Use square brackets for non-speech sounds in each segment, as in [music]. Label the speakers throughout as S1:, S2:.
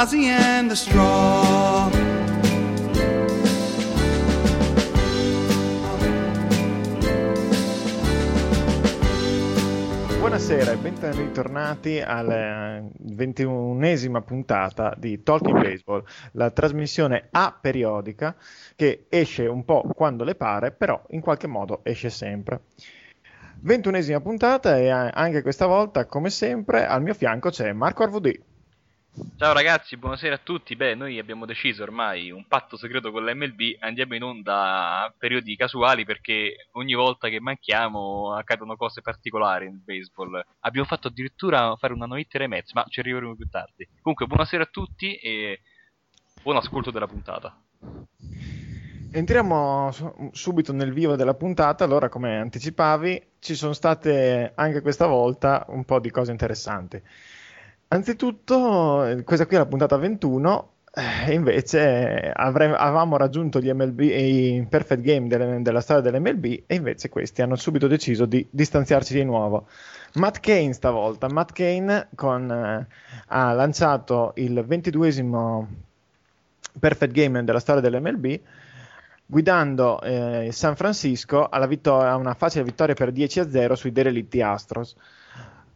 S1: Ozzy and the Straw.
S2: Buonasera e bentornati alla ventunesima puntata di Talking Baseball, la trasmissione aperiodica che esce un po' quando le pare, però in qualche modo esce sempre. Ventunesima puntata e anche questa volta, come sempre, al mio fianco c'è Marco Arvudì.
S3: Ciao ragazzi, buonasera a tutti. Beh, noi abbiamo deciso ormai un patto segreto con l'MLB, andiamo in onda a periodi casuali perché ogni volta che manchiamo accadono cose particolari nel baseball. Abbiamo fatto addirittura fare una no hitter ai Mets, ma ci arriveremo più tardi. Comunque, buonasera a tutti e buon ascolto della puntata.
S2: Entriamo subito nel vivo della puntata. Allora, come anticipavi, ci sono state anche questa volta un po' di cose interessanti. Anzitutto, questa qui è la puntata 21, e invece avrei, avevamo raggiunto gli MLB, i perfect game delle, della storia dell'MLB e invece questi hanno subito deciso di distanziarci di nuovo. Matt Kane stavolta, Matt Kane con, eh, ha lanciato il 22esimo perfect game della storia dell'MLB guidando eh, San Francisco vittor- a una facile vittoria per 10-0 sui derelitti Astros.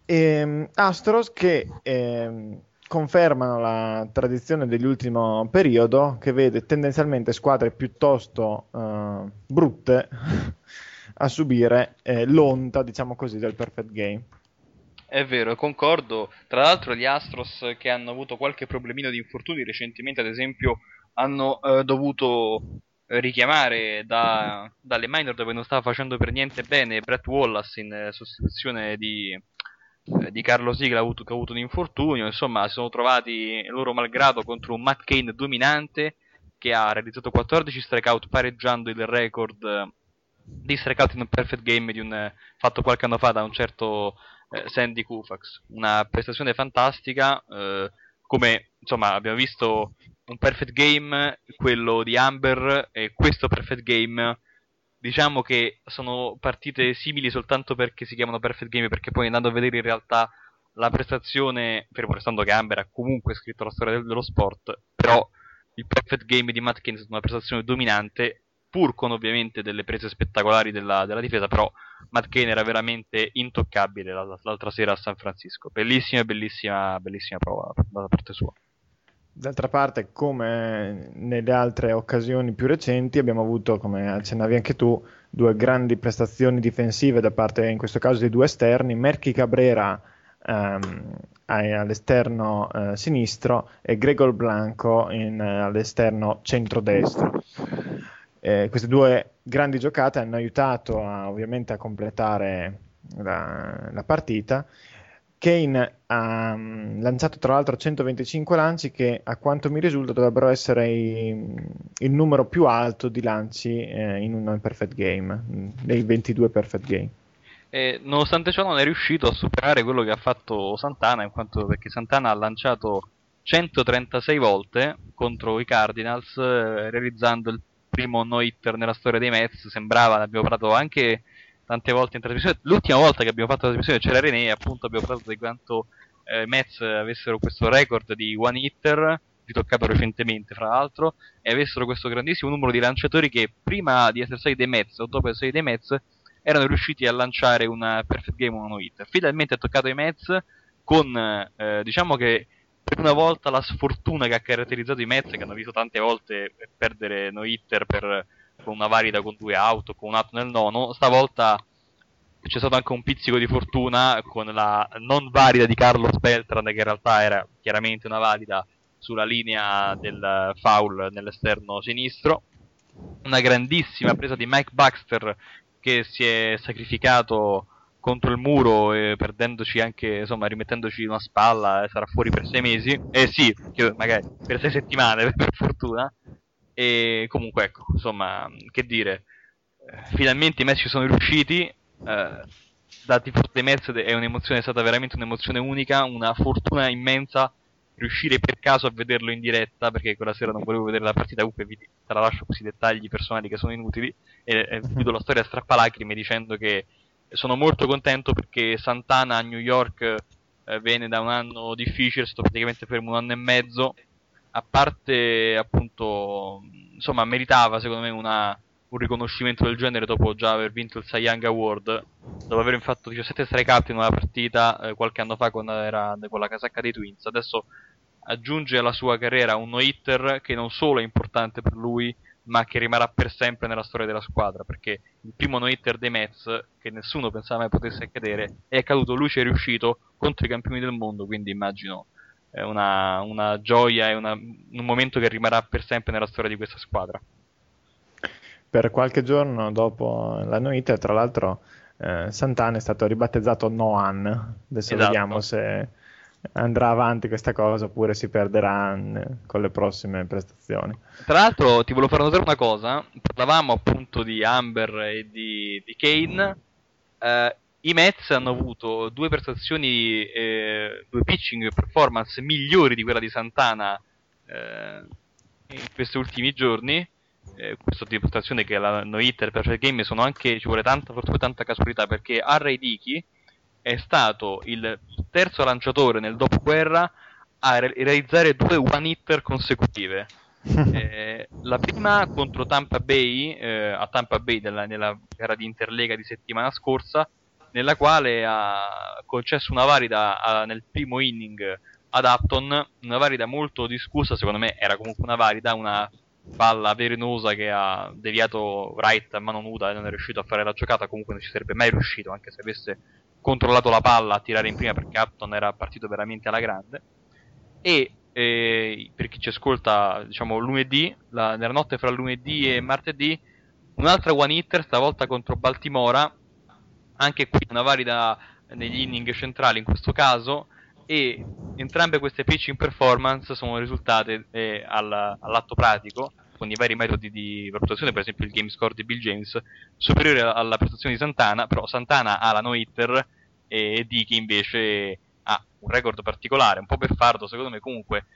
S2: E, ehm, Astros che eh, confermano la tradizione dell'ultimo periodo che vede tendenzialmente squadre piuttosto eh, brutte [laughs] a subire eh, l'onta, diciamo così, del perfect game.
S3: È vero, concordo. Tra l'altro gli Astros che hanno avuto qualche problemino di infortuni recentemente, ad esempio, hanno eh, dovuto richiamare da, dalle minor dove non stava facendo per niente bene Brett Wallace in eh, sostituzione di, di Carlo Sigla avuto, che ha avuto un infortunio, insomma si sono trovati loro malgrado contro un Matt Kane dominante che ha realizzato 14 strikeout pareggiando il record eh, di strikeout in un perfect game un, eh, fatto qualche anno fa da un certo eh, Sandy Koufax. Una prestazione fantastica, eh, come insomma abbiamo visto un perfect game, quello di Amber e questo perfect game diciamo che sono partite simili soltanto perché si chiamano perfect game, perché poi andando a vedere in realtà la prestazione, fermo restando che Amber ha comunque scritto la storia dello sport, però il perfect game di Matt Kane è stata una prestazione dominante, pur con ovviamente delle prese spettacolari della, della difesa, però Matt Kane era veramente intoccabile l'altra sera a San Francisco. Bellissima, bellissima, bellissima prova da parte sua.
S2: D'altra parte, come nelle altre occasioni più recenti, abbiamo avuto, come accennavi anche tu, due grandi prestazioni difensive da parte, in questo caso, di due esterni, Merky Cabrera ehm, all'esterno eh, sinistro e Gregor Blanco in, eh, all'esterno centro-destro. Eh, queste due grandi giocate hanno aiutato a, ovviamente a completare la, la partita Kane ha um, lanciato tra l'altro 125 lanci che a quanto mi risulta dovrebbero essere i, il numero più alto di lanci eh, in un perfect game, dei 22 perfect game.
S3: E, nonostante ciò non è riuscito a superare quello che ha fatto Santana, quanto perché Santana ha lanciato 136 volte contro i Cardinals, eh, realizzando il primo no-hitter nella storia dei Mets, sembrava, ne abbiamo parlato anche tante volte in trasmissione. L'ultima volta che abbiamo fatto la trasmissione c'era René, appunto abbiamo parlato di quanto eh, Mets avessero questo record di one hitter, ritoccato recentemente fra l'altro, e avessero questo grandissimo numero di lanciatori che prima di essere stati dei Mets o dopo essere stati dei Mets erano riusciti a lanciare una perfect game one hitter. Finalmente ha toccato ai Mets con, eh, diciamo che per una volta la sfortuna che ha caratterizzato i Mets, che hanno visto tante volte perdere no hitter per, con una valida con due auto, con un atto nel nono, stavolta c'è stato anche un pizzico di fortuna con la non valida di Carlos Beltran, che in realtà era chiaramente una valida sulla linea del foul nell'esterno sinistro. Una grandissima presa di Mike Baxter che si è sacrificato contro il muro, eh, perdendoci anche, insomma, rimettendoci una spalla, sarà fuori per sei mesi. Eh sì, magari per sei settimane, [laughs] per fortuna. E comunque, ecco, insomma, che dire. Eh, finalmente i Messi sono riusciti. Eh, da tifo dei Mets è un'emozione, è stata veramente un'emozione unica, una fortuna immensa riuscire per caso a vederlo in diretta, perché quella sera non volevo vedere la partita, comunque vi tralascio questi dettagli personali che sono inutili, e, e chiudo la storia a strappalacrime dicendo che sono molto contento perché Santana a New York eh, viene da un anno difficile, è stato praticamente fermo un anno e mezzo, a parte appunto, insomma, meritava secondo me una, un riconoscimento del genere dopo già aver vinto il Cy Young Award, dopo aver fatto 17 strikeout in una partita eh, qualche anno fa quando era con la casacca dei Twins. Adesso aggiunge alla sua carriera un no-hitter che non solo è importante per lui, ma che rimarrà per sempre nella storia della squadra, perché il primo no-hitter dei Mets, che nessuno pensava mai potesse accadere, è accaduto, lui ci è riuscito contro i campioni del mondo, quindi immagino una, una gioia e una, un momento che rimarrà per sempre nella storia di questa squadra.
S2: Per qualche giorno dopo la no-hitter, tra l'altro, eh, Santana è stato ribattezzato Noan, adesso esatto. vediamo se andrà avanti questa cosa oppure si perderà con le prossime prestazioni.
S3: Tra l'altro ti volevo fare notare una cosa, parlavamo appunto di Amber e di, di Kane, eh, i Mets hanno avuto due prestazioni, eh, due pitching performance migliori di quella di Santana eh, in questi ultimi giorni. Eh, questa dimostrazione che la no hitter per il game sono anche ci vuole tanta fortuna e tanta casualità perché Harry Dickey è stato il terzo lanciatore nel dopoguerra a re- realizzare due one hitter consecutive. [laughs] eh, la prima contro Tampa Bay, eh, a Tampa Bay della, nella gara di Interlega di settimana scorsa, nella quale ha concesso una valida a, nel primo inning ad Upton, una valida molto discussa, secondo me era comunque una valida, una palla velenosa che ha deviato right a mano nuda e non è riuscito a fare la giocata, comunque non ci sarebbe mai riuscito, anche se avesse controllato la palla a tirare in prima perché Upton era partito veramente alla grande. E eh, per chi ci ascolta, diciamo lunedì, la, nella notte fra lunedì e martedì, un'altra one hitter, stavolta contro Baltimora, anche qui una valida negli inning centrali in questo caso, e entrambe queste pitching performance sono risultate eh, all, all'atto pratico con i vari metodi di valutazione, per esempio il game score di Bill James, superiore alla prestazione di Santana, però Santana ha la no-hitter e Dicky invece ha un record particolare, un po' beffardo secondo me comunque,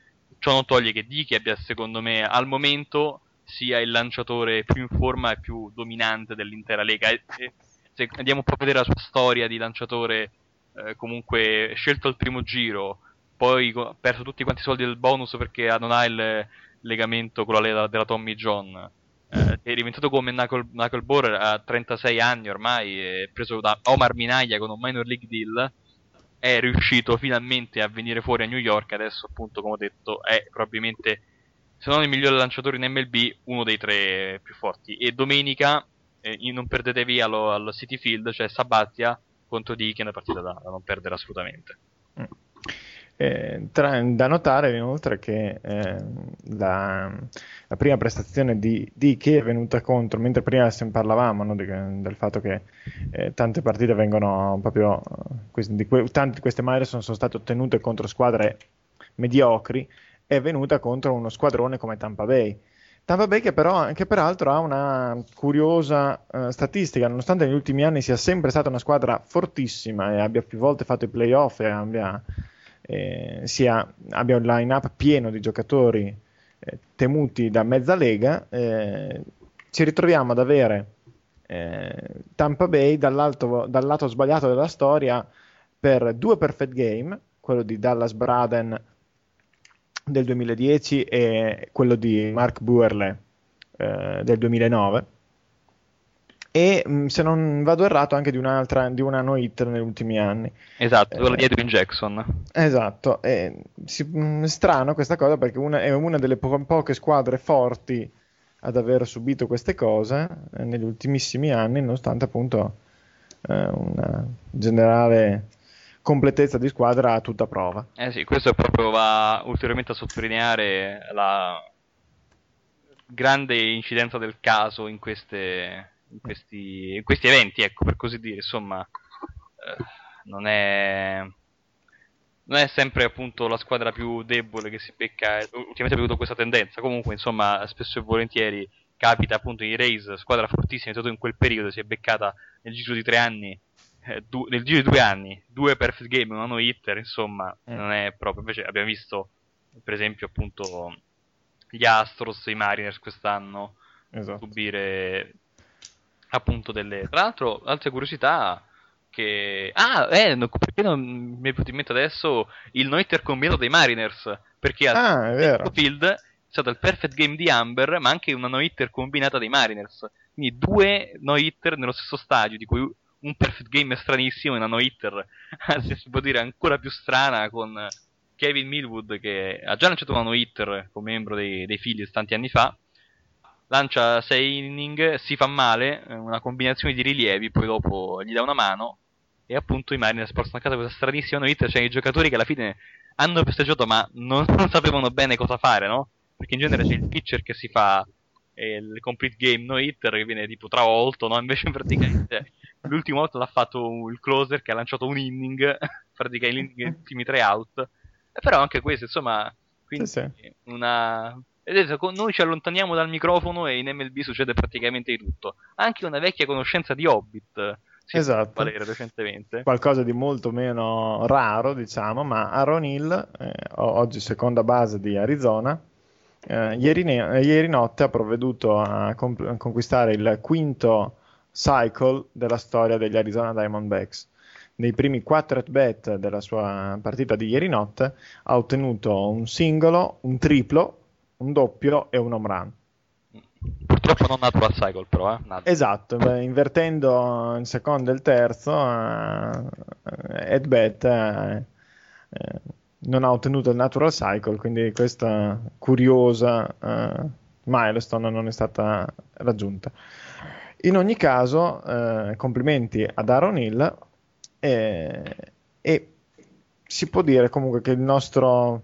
S3: ciò non toglie che Dicky abbia secondo me al momento sia il lanciatore più in forma e più dominante dell'intera lega. E, e se andiamo un po' a vedere la sua storia di lanciatore eh, comunque scelto al primo giro, poi ha perso tutti quanti i soldi del bonus perché non ha il legamento con la lega della Tommy John. Eh, è diventato come Knuckle, Knuckle a 36 anni ormai, è preso da Omar Minaya con un minor league deal, è riuscito finalmente a venire fuori a New York, adesso appunto come ho detto è probabilmente, se non il migliore lanciatore in MLB, uno dei tre più forti. E domenica eh, non perdetevi allo, allo City Field, cioè Sabatia contro Dick, è una partita da, da non perdere assolutamente. Mm.
S2: Eh, tra, da notare inoltre che eh, la, la, prima prestazione di, di che è venuta contro, mentre prima parlavamo no, di, del fatto che eh, tante partite vengono proprio, di que, tante di queste Myers sono state ottenute contro squadre mediocri, è venuta contro uno squadrone come Tampa Bay. Tampa Bay che però, che peraltro ha una curiosa uh, statistica, nonostante negli ultimi anni sia sempre stata una squadra fortissima e abbia più volte fatto i playoff e abbia eh, sia, abbia un line-up pieno di giocatori eh, temuti da mezza lega, eh, ci ritroviamo ad avere eh, Tampa Bay dal lato sbagliato della storia per due perfect game, quello di Dallas Braden del 2010 e quello di Mark Buerle eh, del 2009 e mm, se non vado errato anche di un'altra di una no hit negli ultimi anni.
S3: Esatto quella eh, di Edwin Jackson.
S2: Esatto si, mh, mm, strano questa cosa perché una, è una delle po- poche squadre forti ad aver subito queste cose eh, negli ultimissimi anni nonostante appunto eh, una generale completezza di squadra a tutta prova
S3: eh sì questo proprio va ulteriormente a sottolineare la grande incidenza del caso in queste in questi, in questi eventi, ecco, per così dire, insomma, eh, non è non è sempre appunto la squadra più debole che si becca. Ultimamente ha avuto questa tendenza. Comunque, insomma, spesso e volentieri capita appunto in Race, squadra fortissima, soprattutto in quel periodo si è beccata nel giro di tre anni. Eh, du- nel giro di due anni, due perfect game, un anno hitter, insomma, mm. non è proprio. Invece abbiamo visto, per esempio, appunto gli Astros, i Mariners quest'anno esatto. subire appunto delle... Tra l'altro, altre curiosità che... Ah, eh, no, perché non mi è venuto in mente adesso il no-hitter combinato dei Mariners? Perché
S2: a ah,
S3: Field c'è stato il perfect game di Amber, ma anche una no-hitter combinata dei Mariners. Quindi due no-hitter nello stesso stadio, di cui un perfect game stranissimo e una no-hitter, [laughs] anzi si può dire ancora più strana con Kevin Millwood che ha già lanciato una no-hitter come membro dei, dei Phillies tanti anni fa lancia 6 inning, si fa male, una combinazione di rilievi, poi dopo gli dà una mano e appunto i Mariners portano a casa questa stranissima no hit, cioè i giocatori che alla fine hanno festeggiato ma non, non sapevano bene cosa fare, no? Perché in genere c'è il pitcher che si fa eh, il complete game no hitter che viene tipo travolto, no? Invece [laughs] praticamente l'ultima volta l'ha fatto il closer che ha lanciato un inning, [laughs] praticamente gli ultimi tre out. E però anche questo, insomma, quindi sì, sì. una Vedete, noi ci allontaniamo dal microfono e in MLB succede praticamente di tutto. Anche una vecchia conoscenza di Hobbit si esatto. valere recentemente.
S2: Qualcosa di molto meno raro, diciamo, ma Aaron Hill, eh, oggi seconda base di Arizona, eh, ieri, ne- ieri, notte ha provveduto a, comp- a conquistare il quinto cycle della storia degli Arizona Diamondbacks nei primi 4 at bat della sua partita di ieri notte ha ottenuto un singolo, un triplo un doppio e un home run.
S3: Purtroppo non natural cycle, però. Eh?
S2: Esatto, beh, invertendo il secondo e il terzo, uh, Ed Bet uh, uh, non ha ottenuto il natural cycle, quindi questa curiosa uh, milestone non è stata raggiunta. In ogni caso, complimenti ad Aaron Hill e, e si può dire comunque che il nostro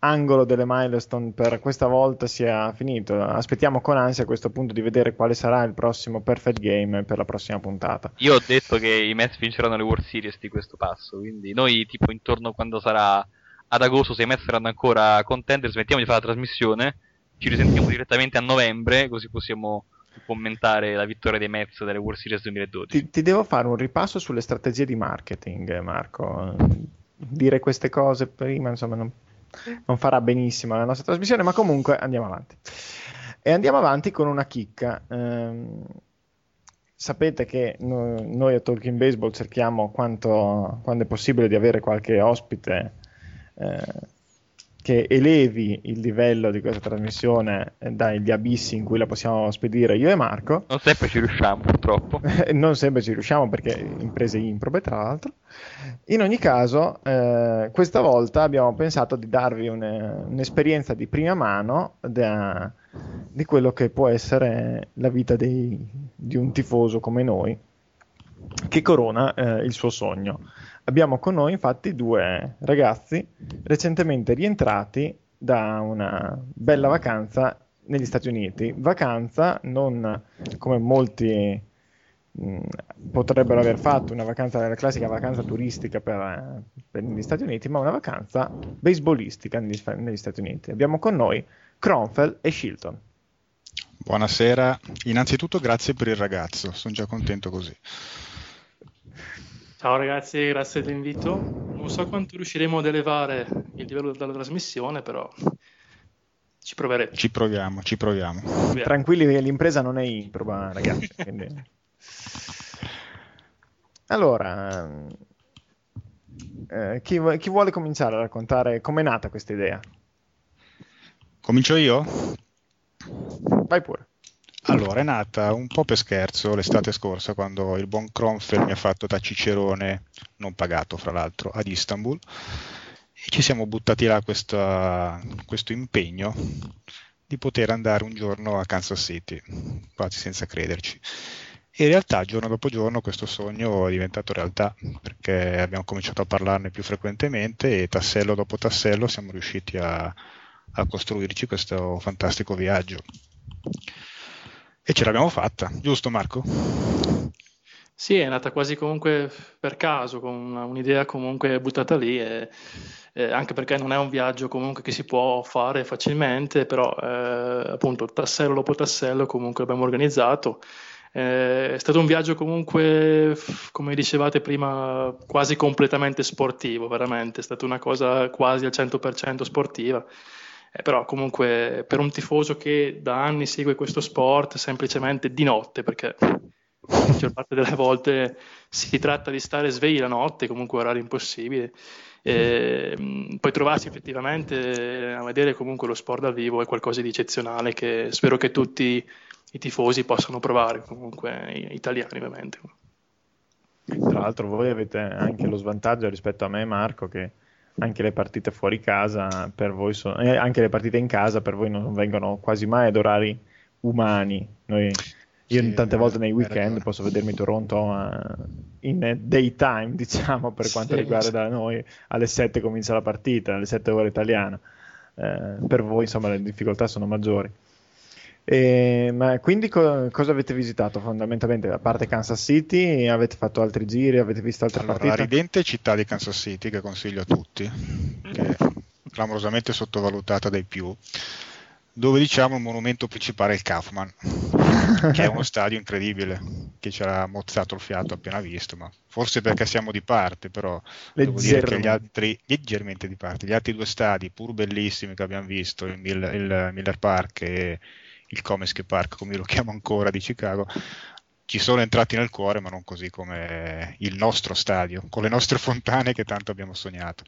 S2: angolo delle milestone per questa volta sia finito. Aspettiamo con ansia a questo punto di vedere quale sarà il prossimo perfect game per la prossima puntata.
S3: Io ho detto che i Mets vinceranno le World Series di questo passo, quindi noi tipo intorno quando sarà ad agosto se i Mets saranno ancora contender smettiamo di fare la trasmissione, ci risentiamo direttamente a novembre così possiamo commentare la vittoria dei Mets delle World Series 2012.
S2: Ti, ti devo fare un ripasso sulle strategie di marketing, Marco. Dire queste cose prima, insomma, non non farà benissimo la nostra trasmissione, ma comunque andiamo avanti. E andiamo avanti con una chicca. Eh, sapete che noi, noi, a Talking Baseball cerchiamo quanto, quando è possibile di avere qualche ospite eh, che elevi il livello di questa trasmissione dagli abissi in cui la possiamo spedire io e Marco.
S3: Non sempre ci riusciamo, purtroppo. [laughs]
S2: non sempre ci riusciamo perché imprese improbe, tra l'altro. In ogni caso, eh, questa volta abbiamo pensato di darvi un, un'esperienza di prima mano da, di quello che può essere la vita dei, di un tifoso come noi che corona eh, il suo sogno. Abbiamo con noi infatti due ragazzi recentemente rientrati da una bella vacanza negli Stati Uniti. Vacanza non come molti mh, mm, potrebbero aver fatto, una vacanza, la classica vacanza turistica per, per, gli Stati Uniti, ma una vacanza baseballistica negli, negli Stati Uniti. Abbiamo con noi Cronfell e Shilton.
S4: Buonasera, innanzitutto grazie per il ragazzo, sono già contento così.
S5: Ciao ragazzi, grazie dell'invito. Non so quanto riusciremo ad elevare il livello della trasmissione, però ci proveremo.
S4: Ci proviamo, ci proviamo. proviamo.
S2: Tranquilli che l'impresa non è improba, ragazzi. quindi... Allora, eh, chi, chi, vuole cominciare a raccontare com'è nata questa idea?
S4: Comincio io?
S2: Vai pure.
S4: Allora, è nata un po' per scherzo l'estate scorsa quando il buon Kronfeld mi ha fatto da cicerone, non pagato fra l'altro, ad Istanbul e ci siamo buttati là questa, questo impegno di poter andare un giorno a Kansas City, quasi senza crederci. In realtà, giorno dopo giorno, questo sogno è diventato realtà perché abbiamo cominciato a parlarne più frequentemente e tassello dopo tassello siamo riusciti a, a costruirci questo fantastico viaggio. E ce l'abbiamo fatta, giusto Marco?
S5: Sì, è nata quasi comunque per caso, con una, un'idea comunque buttata lì, e, e anche perché non è un viaggio comunque che si può fare facilmente, però eh, appunto tassello dopo tassello comunque abbiamo organizzato. Eh, è stato un viaggio comunque, come dicevate prima, quasi completamente sportivo, veramente, è stata una cosa quasi al 100% sportiva. Eh, però comunque per un tifoso che da anni segue questo sport semplicemente di notte, perché la maggior parte delle volte si tratta di stare svegli la notte, comunque orari impossibili, e, poi trovarsi effettivamente a vedere comunque lo sport dal vivo è qualcosa di eccezionale che spero che tutti i tifosi possano provare, comunque italiani ovviamente.
S2: Tra l'altro voi avete anche lo svantaggio rispetto a me Marco che anche le partite fuori casa per voi sono, eh, anche le partite in casa per voi non vengono quasi mai ad orari umani. Noi, io sì, tante volte nei weekend posso vedermi Toronto uh, in daytime, [laughs] diciamo, per quanto sì, riguarda sì. noi. Alle 7 comincia la partita, alle 7 ore italiana. Eh, per voi, insomma, le difficoltà sono maggiori. E, ma quindi co- cosa avete visitato fondamentalmente? A parte Kansas City, avete fatto altri giri, avete visto altre
S4: allora,
S2: partite?
S4: La ridente città di Kansas City che consiglio a tutti, che è clamorosamente sottovalutata dai più, dove diciamo il monumento principale è il Kaufman, che è uno stadio incredibile, che ci ha mozzato il fiato appena visto, ma forse perché siamo di parte, però devo dire che gli altri, leggermente di parte, gli altri due stadi, pur bellissimi che abbiamo visto, il, Miller, il Miller Park e il Comiskey Park, come lo chiamo ancora, di Chicago, ci sono entrati nel cuore, ma non così come il nostro stadio, con le nostre fontane che tanto abbiamo sognato.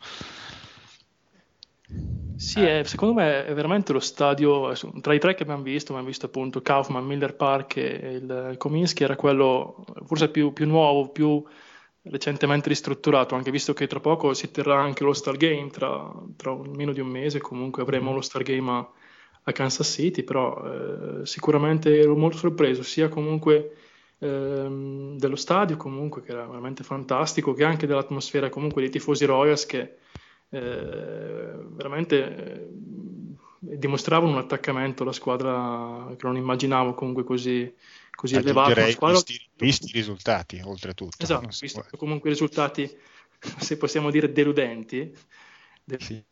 S5: Sì, è, secondo me è veramente lo stadio, tra i tre che abbiamo visto, abbiamo visto appunto Kaufman, Miller Park e il Cominsky, era quello forse più, più nuovo, più recentemente ristrutturato, anche visto che tra poco si terrà anche lo Star Game, tra, tra meno di un mese comunque avremo mm. lo Star Game a, a Kansas City, però eh, sicuramente ero molto sorpreso, sia comunque ehm, dello stadio comunque, che era veramente fantastico, che anche dell'atmosfera comunque dei tifosi Royals che eh, veramente eh, dimostravano un attaccamento alla squadra che non immaginavo comunque così, così elevato.
S4: Squadra... Visti, visti, i risultati, oltretutto.
S5: Esatto, visto può... comunque i risultati, [laughs] se possiamo dire, deludenti. De... Sì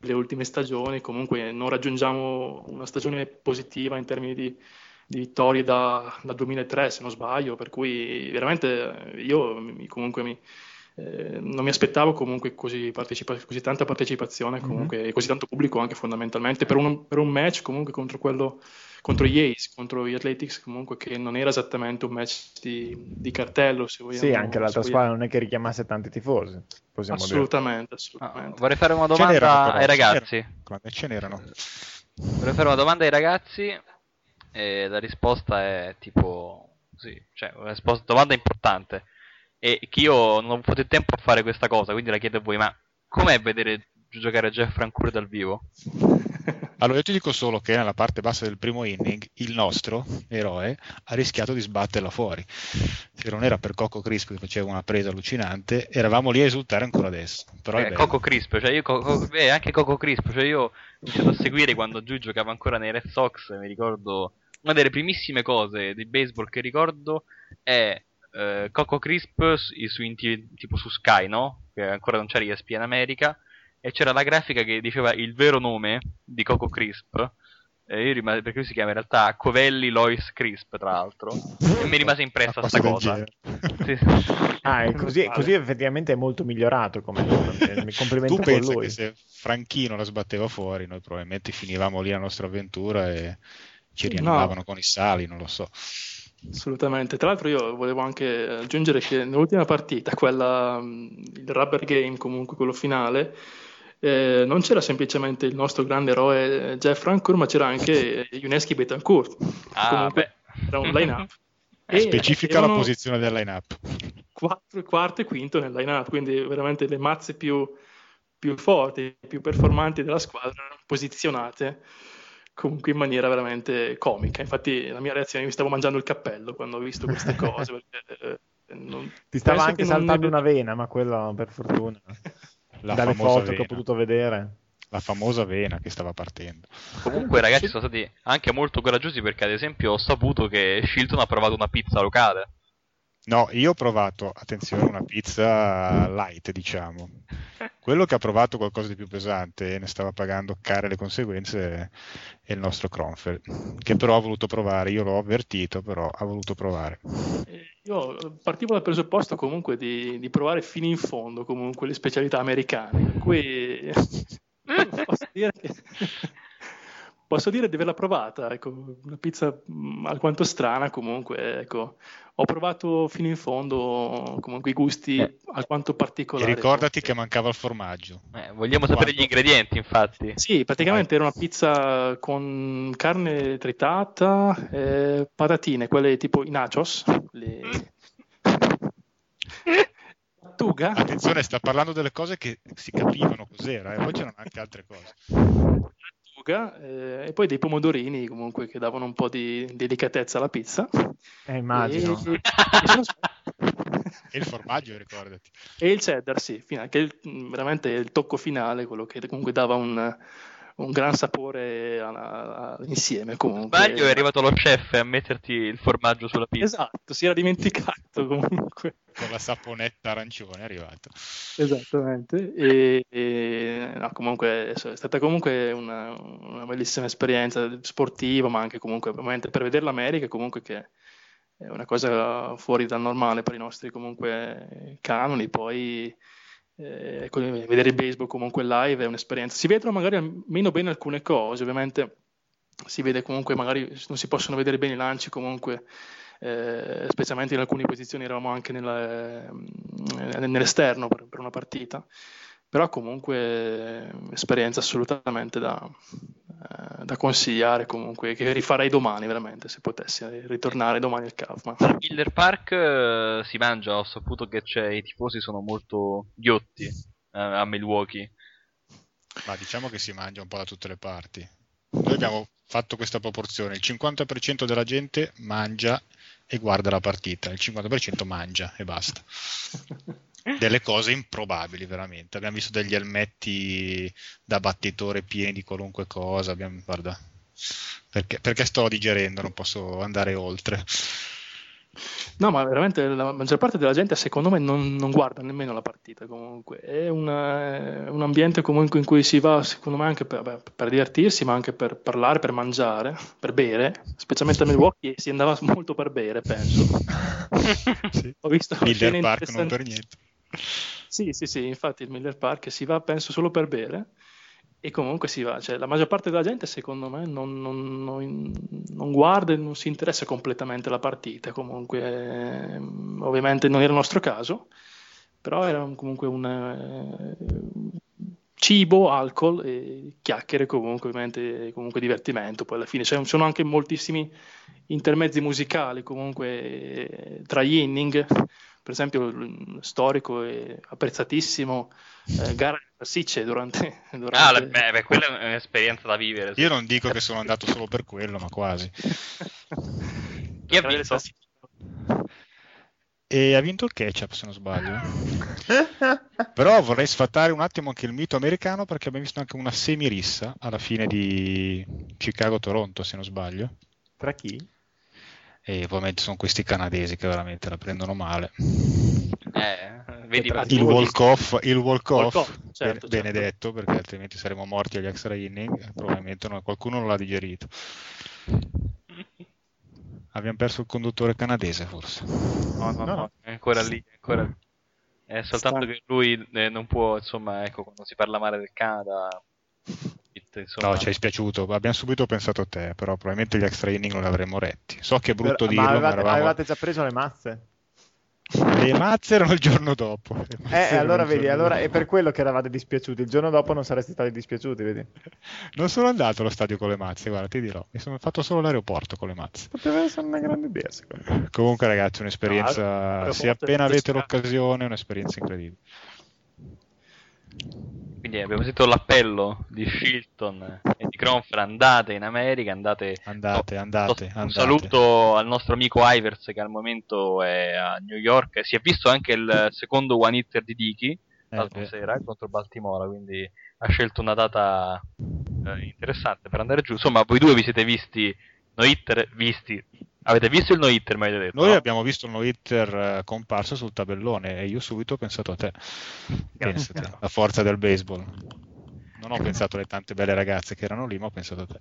S5: le ultime stagioni, comunque non raggiungiamo una stagione positiva in termini di, di vittorie da, dal 2003 se non sbaglio, per cui veramente io mi, comunque mi, eh, non mi aspettavo comunque così, partecipa- così tanta partecipazione comunque, mm-hmm. e così tanto pubblico anche fondamentalmente per un, per un match comunque contro quello contro gli Ace, contro gli Athletics comunque che non era esattamente un match di, di cartello se vogliamo.
S2: Sì, anche l'altra squadra non è che richiamasse tanti tifosi.
S5: Assolutamente, assolutamente.
S3: Ah, vorrei fare una domanda ai ragazzi.
S4: Ce n'erano.
S3: Vorrei fare una domanda ai ragazzi e la risposta è tipo sì, cioè una risposta, domanda importante e che io non ho avuto il tempo a fare questa cosa, quindi la chiedo a voi, ma com'è vedere giocare Jeff Francure dal vivo? [laughs]
S4: Allora, io ti dico solo che nella parte bassa del primo inning il nostro eroe ha rischiato di sbatterla fuori. Se non era per Coco Crisp che faceva una presa allucinante, eravamo lì a esultare ancora adesso. Però
S3: eh, Coco Crisp, cioè io, Coco, eh, anche Coco Crisp, cioè io ho iniziato a seguire quando giù giocava ancora nei Red Sox, mi ricordo una delle primissime cose di baseball che ricordo è eh, Coco Crisp su, su, tipo su Sky, no? Che ancora non c'era ESP in America e c'era la grafica che diceva il vero nome di Coco Crisp. E io rimasi, perché lui si chiama in realtà Covelli Lois Crisp, tra l'altro. E mi rimase impressa questa cosa.
S2: Sì, sì. Ah, così, così, effettivamente è molto migliorato come. [laughs] Mi complimento
S4: tu
S2: con lui.
S4: Che se Franchino la sbatteva fuori, noi probabilmente finivamo lì la nostra avventura e ci rianimavano no. con i sali, non lo so.
S5: Assolutamente. Tra l'altro io volevo anche aggiungere che nell'ultima partita, quella, il rubber game comunque, quello finale, eh, non c'era semplicemente il nostro grande eroe eh, Jeff Rancourt, ma c'era anche Yuneski Betancourt.
S3: Ah,
S5: Comunque
S3: beh.
S5: era un line-up. [laughs]
S4: Eh,
S5: E
S4: Specifica la posizione del line-up.
S5: Quarto, quarto e quinto nel line-up, quindi veramente le mazze più, più forti, più performanti della squadra erano posizionate comunque in maniera veramente comica. Infatti la mia reazione, mi stavo mangiando il cappello quando ho visto queste [laughs] cose. perché, eh, non-
S2: Ti stava
S5: penso
S2: anche
S5: che non
S2: saltando
S5: ne-
S2: una vena, ma quello per fortuna. [laughs]
S4: La
S2: Dalle foto che
S4: vena.
S2: ho potuto vedere.
S4: La famosa vena che stava partendo.
S3: Comunque, ragazzi, sono stati anche molto coraggiosi perché, ad esempio, ho saputo che Shilton ha provato una pizza locale.
S4: No, io ho provato, attenzione, una pizza light, diciamo. [laughs] Quello che ha provato qualcosa di più pesante e ne stava pagando care le conseguenze è il nostro Kronfeld, che però ha voluto provare. Io l'ho avvertito, però ha voluto provare.
S5: Io partivo dal presupposto comunque di, di provare fino in fondo comunque le specialità americane, per cui [laughs] [laughs] posso dire che posso dire di averla provata, ecco, una pizza mh, alquanto strana comunque, ecco. Ho provato fino in fondo comunque i gusti alquanto
S4: E
S5: particolari.
S4: ricordati che mancava il formaggio.
S3: Eh, vogliamo sapere
S4: Quanto?
S3: gli ingredienti, infatti.
S5: Sì, praticamente era una pizza con carne tritata, eh, patatine, quelle tipo i nachos, le... lattuga,
S4: Attenzione, sta parlando delle cose che si capivano cos'era, e poi c'erano anche altre cose.
S5: Lattuga, eh, e poi dei pomodorini comunque che davano un po' di delicatezza alla pizza.
S2: Eh, immagino.
S5: E, e [laughs]
S4: E il formaggio, ricordati.
S5: e il cheddar, sì, fino- che è il- veramente il tocco finale, quello che comunque dava un, un gran sapore alla- a- insieme comunque.
S3: Sbaglio è arrivato lo chef a metterti il formaggio sulla pizza.
S5: Esatto, si era dimenticato comunque.
S4: Con la saponetta arancione è arrivato.
S5: Esattamente, e, e, no, comunque è stata comunque una, una bellissima esperienza sportiva, ma anche comunque ovviamente per vedere l'America, comunque che è una cosa fuori dal normale per i nostri comunque canoni, poi eh, vedere baseball comunque live è un'esperienza. Si vedono magari meno bene alcune cose, ovviamente si vede comunque magari non si possono vedere bene i lanci comunque eh, specialmente in alcune posizioni eravamo anche nella- eh, nell'esterno per, per una partita però comunque esperienza assolutamente da, eh, da consigliare comunque che rifarei domani veramente se potessi ritornare domani al Kaufman
S3: Miller Park eh, si mangia, ho saputo che c'è, i tifosi sono molto ghiotti eh, a Milwaukee.
S4: Ma diciamo che si mangia un po' da tutte le parti. Noi abbiamo fatto questa proporzione, il 50% della gente mangia e guarda la partita, il 50% mangia e basta. [laughs] Delle cose improbabili veramente. Abbiamo visto degli elmetti da battitore pieni di qualunque cosa. Abbiamo, guarda, perché, perché sto digerendo, non posso andare oltre.
S5: No, ma veramente la maggior parte della gente secondo me non, non guarda nemmeno la partita comunque. È una- un ambiente comunque in cui si va secondo me anche per, beh, per divertirsi, ma anche per parlare, per mangiare, per bere. Specialmente a Milwaukee si andava molto per bere, penso. [laughs]
S4: Sì.
S5: Ho visto
S4: Miller Park non per niente.
S5: Sì, sì, sì, infatti il Miller Park si va penso solo per bere e comunque si va, cioè la maggior parte della gente secondo me non, non- non- non guarda e non si interessa completamente alla partita, comunque ehm, ovviamente non era il nostro caso, però era un- comunque un eh, cibo, alcol e chiacchiere comunque, ovviamente comunque divertimento, poi alla fine Cioè, ci sono anche moltissimi intermezzi musicali comunque eh, tra gli inning per esempio storico e apprezzatissimo eh, gara di salsicce durante, [laughs] durante...
S3: Ah, beh, beh, quella è un'esperienza da vivere.
S4: Io non dico che sono andato solo per quello, ma quasi. [laughs]
S3: Chi ha vinto?
S4: E ha vinto il ketchup, se non sbaglio. [laughs] Però vorrei sfatare un attimo anche il mito americano perché abbiamo visto anche una semirissa alla fine di Chicago-Toronto, se non sbaglio.
S2: Tra chi?
S4: E ovviamente sono questi canadesi che veramente la prendono male.
S3: Eh, vedi,
S2: Tra-
S4: Il walk-off, il walk-off,
S5: Walk-off, certo,
S4: ben-
S5: certo.
S4: benedetto, perché altrimenti saremmo morti agli extra inning, probabilmente non- qualcuno non l'ha digerito. Abbiamo perso il conduttore canadese, forse.
S3: No, no,
S2: No.
S3: no, è ancora lì, è ancora lì. È soltanto
S2: Sta-
S3: che lui eh, non può, insomma, ecco, quando si parla male del Canada, insomma,
S4: No, ci è dispiaciuto. Abbiamo subito pensato a te, però probabilmente gli extra inning non li avremmo retti. So che è brutto
S2: Per-
S4: dirlo,
S2: ma
S4: ma
S2: avevate,
S4: eravamo...
S2: avevate già preso le mazze?
S4: Le mazze erano il giorno dopo.
S2: Eh, allora vedi, allora è per quello che eravate dispiaciuti. Il giorno dopo non sareste stati dispiaciuti, vedi?
S4: Non sono andato allo stadio con le mazze, guarda, ti dirò. Mi sono fatto solo l'aeroporto con le mazze.
S2: Poteva essere una grande idea, secondo me.
S4: Comunque, ragazzi, un'esperienza.
S5: Ah,
S4: se appena avete l'occasione, un'esperienza incredibile.
S3: Quindi abbiamo sentito l'appello di Shilton e di Cronfer, andate in America, andate...
S4: Andate,
S3: no,
S4: andate,
S3: Un
S4: andate.
S3: saluto al nostro amico Ivers che al momento è a New York. Si è visto anche il secondo one hitter di Dickey l'altra
S4: Eh,
S3: sera contro Baltimora, quindi ha scelto una data eh, interessante per andare giù. Insomma, voi due vi siete visti no hitter visti. Avete visto il no hitter, mi avete detto?
S4: Noi
S3: no?
S4: abbiamo visto il no-hitter eh, comparso sul tabellone e io subito ho pensato a te. Pensate, la forza del baseball. Non ho pensato alle tante belle ragazze che erano lì, ma ho pensato a te.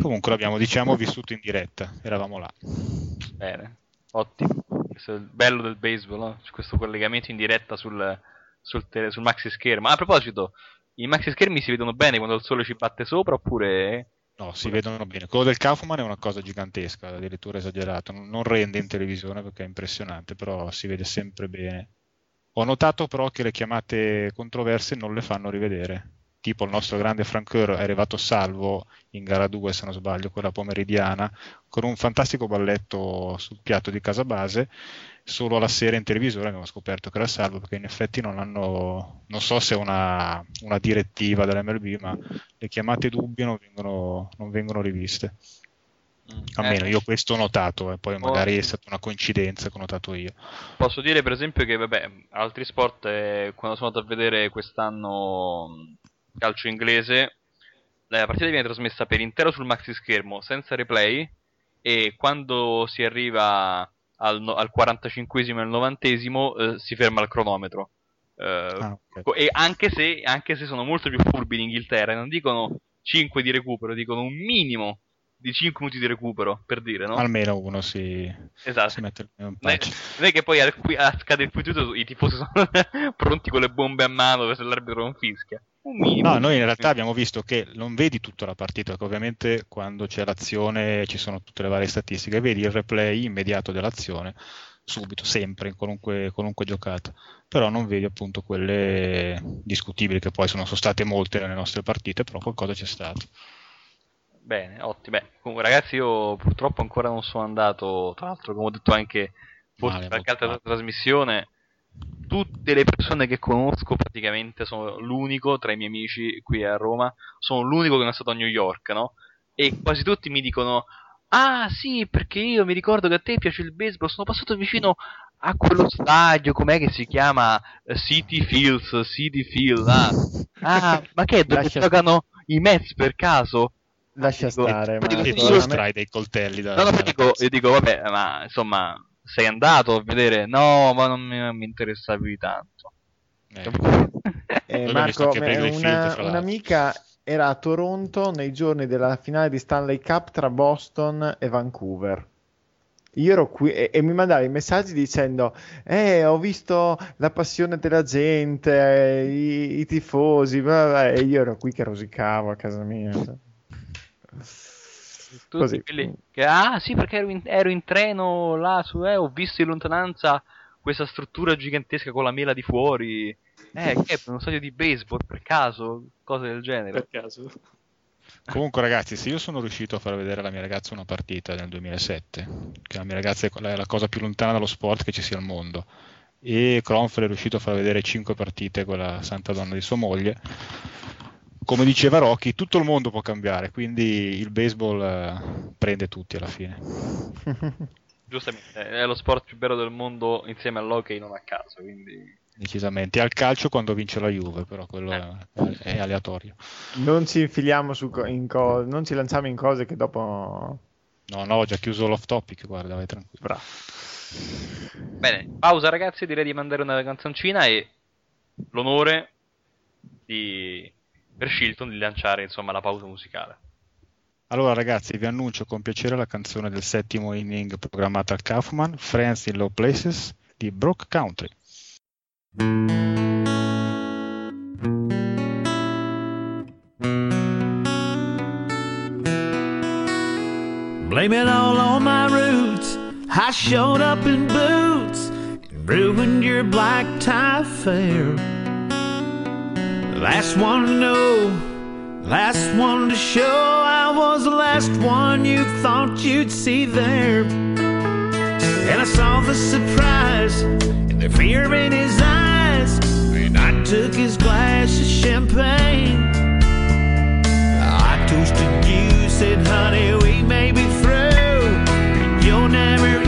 S4: Comunque l'abbiamo, diciamo, vissuto in diretta. Eravamo là.
S3: Bene, ottimo. Questo è il bello del baseball, no? Questo collegamento in diretta sul, sul, tele- sul maxi schermo. Ah, a proposito, i maxi schermi si vedono bene quando il sole ci batte sopra oppure...
S4: No, si vedono bene. Quello del Kaufman è una cosa gigantesca, addirittura esagerato. Non non rende in televisione perché è impressionante, però si vede sempre bene. Ho notato però che le chiamate controverse non le fanno rivedere. Tipo il nostro grande Francoeur è arrivato salvo in gara 2, se non sbaglio, quella pomeridiana, con un fantastico balletto sul piatto di casa base. Solo alla sera in televisione abbiamo scoperto che era salvo perché in effetti non hanno, non so se è una, una direttiva dell'MLB, ma le chiamate dubbie non vengono, non vengono riviste. Almeno
S3: Eh,
S4: io questo ho notato, e poi magari è stata una coincidenza che ho notato io.
S3: Posso dire per esempio che, vabbè, altri sport, eh, quando sono andato a vedere quest'anno calcio inglese, la partita viene trasmessa per intero sul maxi schermo, senza replay, e quando si arriva al, no- al 45esimo e al 90esimo eh, si ferma il cronometro. Eh,
S4: Ah, ok.
S3: co- e anche se, anche se sono molto più furbi in Inghilterra, non dicono 5 di recupero, dicono un minimo di 5 minuti di recupero, per dire, no?
S4: Almeno uno si,
S3: Esatto.
S4: si mette in
S3: Non è,
S4: pace.
S3: non è che poi a, qui- a scade il punto i tifosi [laughs] sono pronti con le bombe a mano se l'arbitro non fischia. Un minimo.
S4: No, noi in realtà abbiamo visto che non vedi tutta la partita, perché ovviamente quando c'è l'azione ci sono tutte le varie statistiche, vedi il replay immediato dell'azione subito, sempre, in qualunque, qualunque giocata, però non vedi appunto quelle discutibili, che poi sono, sono state molte nelle nostre partite, però qualcosa c'è stato.
S3: Bene, ottimo. Beh, comunque, ragazzi, io purtroppo ancora non sono andato. Tra l'altro, come ho detto anche forse per
S4: molto
S3: altra
S4: male.
S3: trasmissione, tutte le persone che conosco praticamente sono l'unico tra i miei amici qui a Roma. Sono l'unico che non è stato a New York, no? E quasi tutti mi dicono: Ah, sì, perché io mi ricordo che a te piace il baseball. Sono passato vicino a quello stadio, com'è che si chiama? Eh, City Fields, City Field. Ah, Ah, ma che è dove
S2: Lascia-
S3: giocano i Mets per caso?
S2: Lascia
S3: Dico-
S2: stare,
S3: dico,
S4: E
S3: sì,
S4: tu
S3: io-
S4: dei coltelli da,
S3: No, no, ma dico, io dico, vabbè, ma insomma, sei andato a vedere? No, ma non mi, non mi interessa più di tanto.
S4: Eh,
S2: Eh, Marco, una- un'amica era a Toronto nei giorni della finale di Stanley Cup tra Boston e Vancouver. Io ero qui e, e mi mandava i messaggi dicendo: Eh, ho visto la passione della gente, eh, i, i tifosi. bla bla", E io ero qui che rosicavo a casa mia. [laughs]
S3: Tutti
S2: Così.
S3: quelli che, ah, sì, perché ero in, ero in treno là su, eh, ho visto in lontananza questa struttura gigantesca con la mela di fuori. Eh, [laughs] che è uno stadio di baseball per caso, cose del genere.
S5: per caso.
S4: Comunque, ragazzi, se io sono riuscito a far vedere alla mia ragazza una partita nel 2007, che la mia ragazza è la, è la cosa più lontana dallo sport che ci sia al mondo, e Cronfer è riuscito a far vedere 5 partite con la santa donna di sua moglie, come diceva Rocky, tutto il mondo può cambiare, quindi il baseball eh, prende tutti alla fine. [laughs]
S3: Giustamente, è lo sport più bello del mondo insieme all'hockey, non a caso, quindi...
S4: Decisamente. E al calcio quando vince la Juve, però quello è, è aleatorio.
S2: Non ci infiliamo su co- in cose, non ci lanciamo in cose che dopo.
S4: No, no, ho già chiuso l'off topic, guarda, vai tranquillo.
S2: Bravo.
S3: Bene, pausa ragazzi, direi di mandare una canzoncina e l'onore di... per Shilton di lanciare insomma la pausa musicale.
S4: Allora ragazzi, vi annuncio con piacere la canzone del settimo inning programmata al Kaufman, Friends in Low Places di Brook Country.
S6: Blame it all on my roots. I showed up in boots ruined your black tie fair. Last one to know, last one to show. I was the last one you thought you'd see there. And I saw the surprise and the fear in his eyes. And I took his glass of champagne. I toasted you, said, honey, we may be through. And you'll never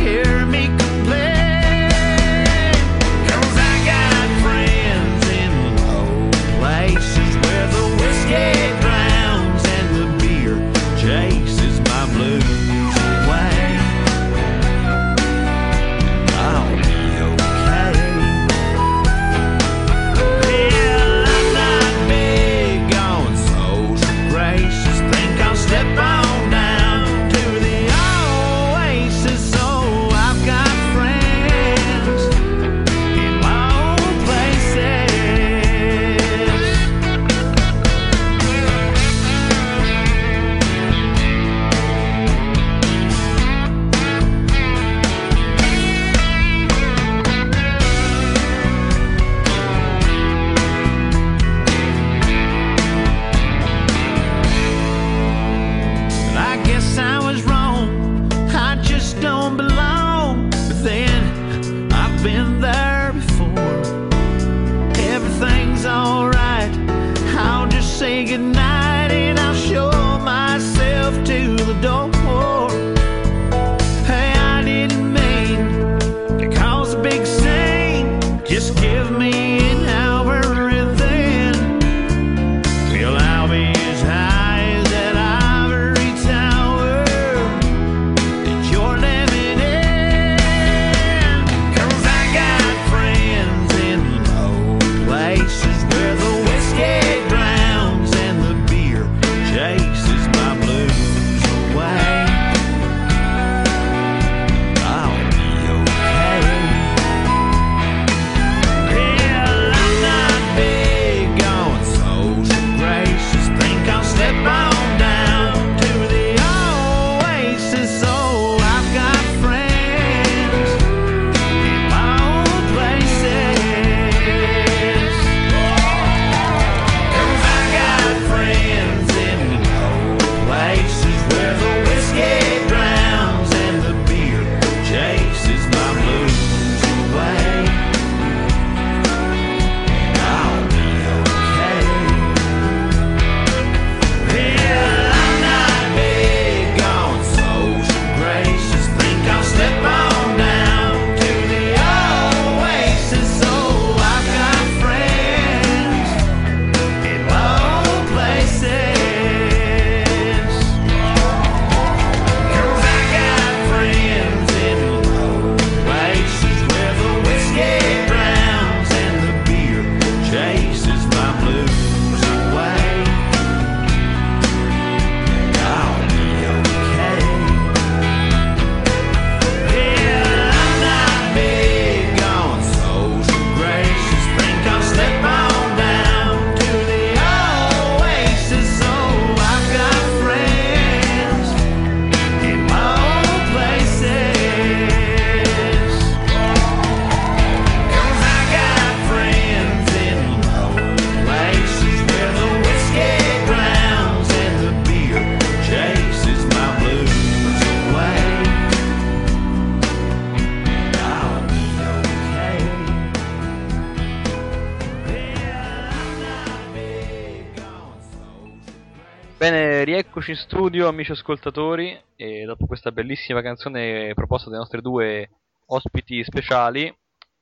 S3: Bene, rieccoci in studio, amici ascoltatori, e dopo questa bellissima canzone proposta dai nostri due ospiti speciali,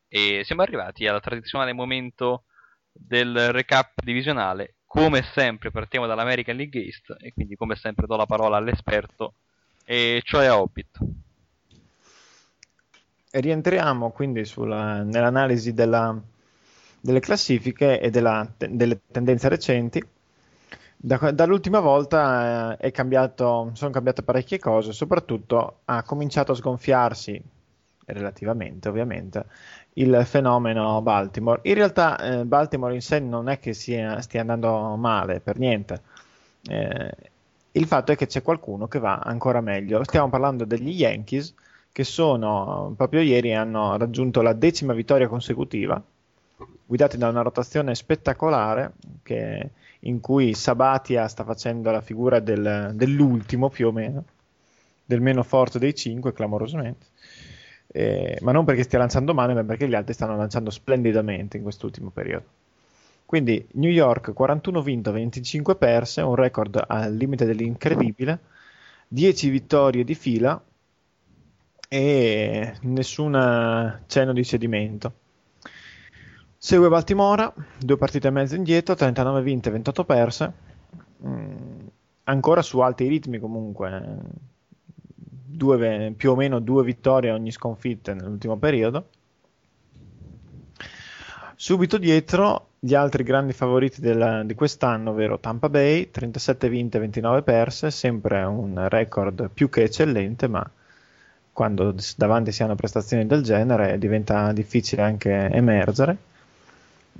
S3: siamo arrivati al tradizionale momento del recap divisionale. Come sempre partiamo dall'American League East, e quindi come sempre do la parola all'esperto, e cioè a Hobbit.
S2: E rientriamo quindi sulla- nell'analisi della- delle classifiche e della- delle tendenze recenti. Da- dall'ultima volta eh, cambiato, sono cambiate parecchie cose, soprattutto ha cominciato a sgonfiarsi, relativamente ovviamente, il fenomeno Baltimore. In realtà eh, Baltimore in sé non è che sia- stia andando male, per niente. Eh, il fatto è che c'è qualcuno che va ancora meglio. Stiamo parlando degli Yankees che sono proprio ieri hanno raggiunto la decima vittoria consecutiva, guidati da una rotazione spettacolare che, in cui Sabatia sta facendo la figura del, dell'ultimo più o meno, del meno forte dei cinque, clamorosamente. Eh, ma non perché stia lanciando male, ma perché gli altri stanno lanciando splendidamente in quest'ultimo periodo. Quindi New York 41 vinto, 25 perse, un record al limite dell'incredibile, 10 vittorie di fila e nessun cenno di cedimento. Segue Baltimora, due partite e mezzo indietro, 39 vinte, 28 perse, mm, ancora su alti ritmi comunque, due, più o meno due vittorie ogni sconfitta nell'ultimo periodo. Subito dietro gli altri grandi favoriti della, di quest'anno, ovvero Tampa Bay, 37 vinte, 29 perse, sempre un record più che eccellente, ma quando davanti si hanno prestazioni del genere diventa difficile anche emergere.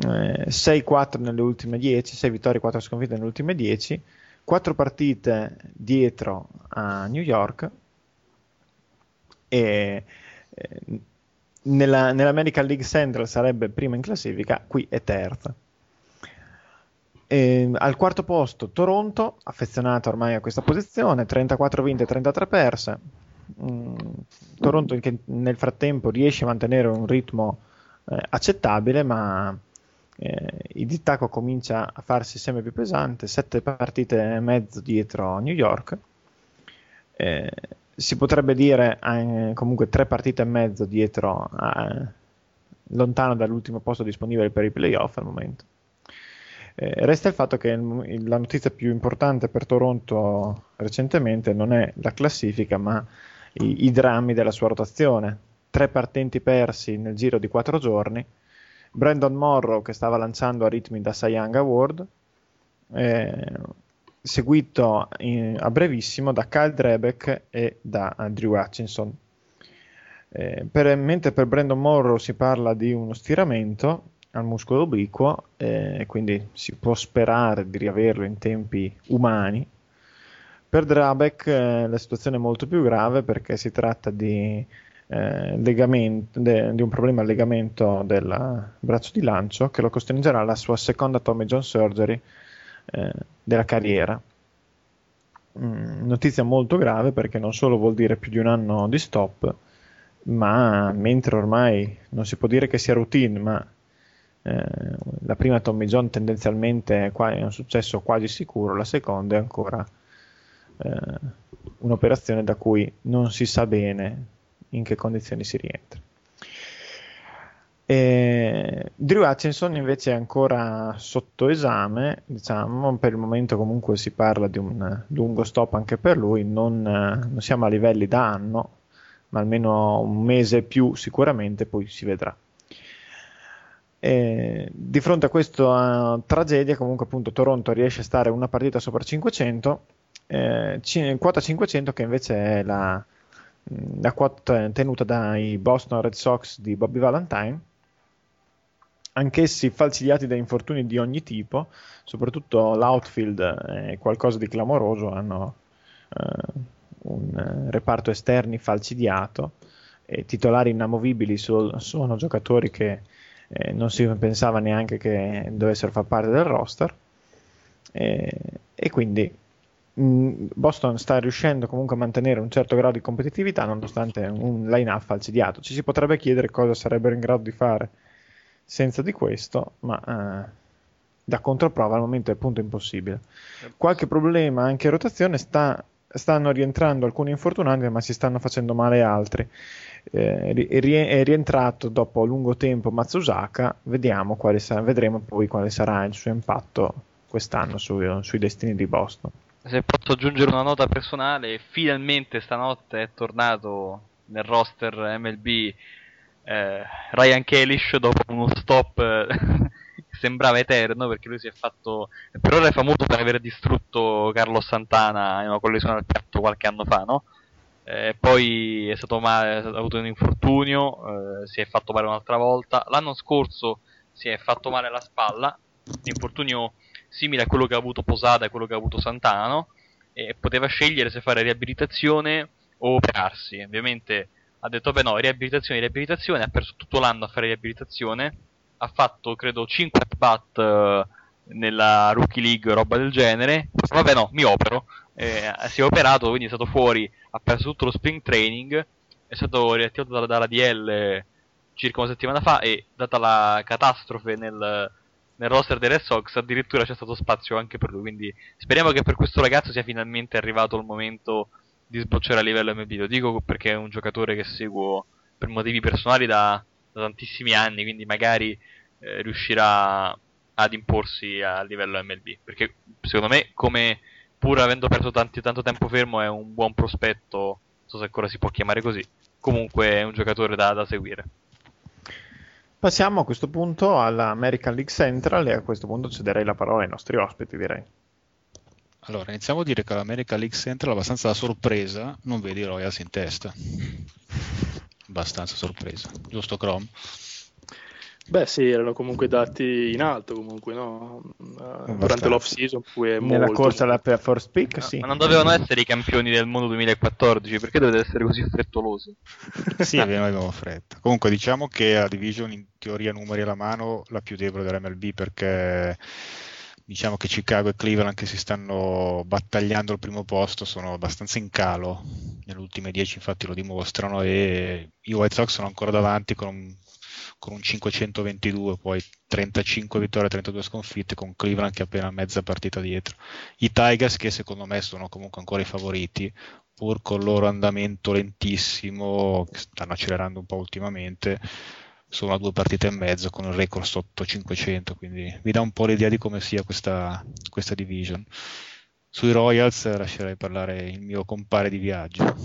S2: Eh, 6-4 nelle ultime 10, 6 vittorie, 4 sconfitte nelle ultime 10, 4 partite dietro a New York e eh, nella, nell'American League Central sarebbe prima in classifica, qui è terza. E, al quarto posto Toronto, affezionata ormai a questa posizione, 34 vinte, 33 perse, Mm, Toronto che nel frattempo riesce a mantenere un ritmo eh, accettabile, ma eh, il distacco comincia a farsi sempre più pesante, sette partite e mezzo dietro New York. Eh, si potrebbe dire eh, comunque tre partite e mezzo dietro, eh, lontano dall'ultimo posto disponibile per i playoff al momento. Eh, resta il fatto che il, la notizia più importante per Toronto recentemente non è la classifica, ma i, i drammi della sua rotazione. Tre partenti persi nel giro di quattro giorni. Brandon Morrow che stava lanciando a ritmi da Cy Young Award, eh, seguito in, a brevissimo da Kyle Drebeck e da Andrew Hutchinson. Eh, per, mentre per Brandon Morrow si parla di uno stiramento al muscolo obliquo, eh, quindi si può sperare di riaverlo in tempi umani, per Drabek eh, la situazione è molto più grave perché si tratta di, eh, de, di un problema al legamento del braccio di lancio che lo costringerà alla sua seconda Tommy John Surgery eh, della carriera. Mm, notizia molto grave perché non solo vuol dire più di un anno di stop, ma mentre ormai non si può dire che sia routine, ma eh, la prima Tommy John tendenzialmente è un successo quasi sicuro, la seconda è ancora eh, un'operazione da cui non si sa bene in che condizioni si rientra. E Drew Hutchinson invece è ancora sotto esame, diciamo, per il momento comunque si parla di un lungo stop anche per lui, non, non siamo a livelli da anno, ma almeno un mese più sicuramente, poi si vedrà. E di fronte a questa tragedia, comunque appunto Toronto riesce a stare una partita sopra 500 eh, quota 500 che invece è la, la quota tenuta dai Boston Red Sox di Bobby Valentine. Anch'essi falcidiati da infortuni di ogni tipo, soprattutto l'outfield è qualcosa di clamoroso, hanno eh, un reparto esterni falcidiato e titolari inamovibili so, sono giocatori che eh, non si pensava neanche che dovessero far parte del roster. E, e quindi Mm, Boston sta riuscendo comunque a mantenere un certo grado di competitività nonostante un line-up falcidiato. Ci si potrebbe chiedere cosa sarebbero in grado di fare senza di questo, ma eh, da controprova al momento è appunto impossibile. Qualche problema anche in rotazione sta, stanno rientrando alcuni infortunati, ma si stanno facendo male altri. Eh, è rientrato dopo lungo tempo Matsusaka, vediamo sa- vedremo poi quale sarà il suo impatto quest'anno su, sui destini di Boston
S3: se posso aggiungere una nota personale, finalmente stanotte è tornato nel roster MLB eh, Ryan Kalish dopo uno stop eh, [laughs] che sembrava eterno perché lui si è fatto per ora è famoso per aver distrutto Carlos Santana in una collisione al piatto qualche anno fa, no? Eh, poi è stato male, ha avuto un infortunio, eh, si è fatto male un'altra volta. L'anno scorso si è fatto male alla spalla, infortunio simile a quello che ha avuto Posada e quello che ha avuto Santana, no? e poteva scegliere se fare riabilitazione o operarsi. Ovviamente ha detto beh no, riabilitazione, riabilitazione, ha perso tutto l'anno a fare riabilitazione, ha fatto credo 5 at-bat eh, nella Rookie League, roba del genere, vabbè no, mi opero, eh, si è operato, quindi è stato fuori, ha perso tutto lo spring training, è stato riattivato dalla, dalla DL circa una settimana fa e data la catastrofe nel, nel roster dei Red Sox addirittura c'è stato spazio anche per lui, quindi speriamo che per questo ragazzo sia finalmente arrivato il momento di sbocciare a livello MLB. Lo dico perché è un giocatore che seguo per motivi personali da, da tantissimi anni, quindi magari eh, riuscirà ad imporsi a livello MLB. Perché secondo me, come pur avendo perso tanti, tanto tempo fermo, è un buon prospetto. Non so se ancora si può chiamare così. Comunque è un giocatore da, da seguire.
S2: Passiamo a questo punto all'American League Central e a questo punto cederei la parola ai nostri ospiti, direi.
S4: Allora, iniziamo a dire che l'America League Central, abbastanza da sorpresa, non vedi Royals in testa. Abbastanza sorpresa, giusto Chrome?
S5: Beh sì, erano comunque dati in alto comunque, no? Uh, durante l'off season
S2: Nella
S5: molto,
S2: corsa alla first pick,
S3: No,
S2: sì.
S3: Ma non dovevano essere i campioni del mondo 2014, perché dovete essere così frettolosi? [laughs]
S4: Sì, abbiamo fretta. Comunque diciamo che la division in teoria numeri alla mano la più debole dell'MLB perché diciamo che Chicago e Cleveland che si stanno battagliando al primo posto sono abbastanza in calo nelle ultime 10 infatti lo dimostrano e i White Sox sono ancora davanti con un, con un 522 poi 35 vittorie 32 sconfitte con Cleveland che è appena mezza partita dietro i Tigers che secondo me sono comunque ancora i favoriti pur con il loro andamento lentissimo che stanno accelerando un po' ultimamente sono a due partite e mezzo con il record sotto 500, quindi vi dà un po' l'idea di come sia questa, questa division. Sui Royals lascerei parlare il mio compare di viaggio,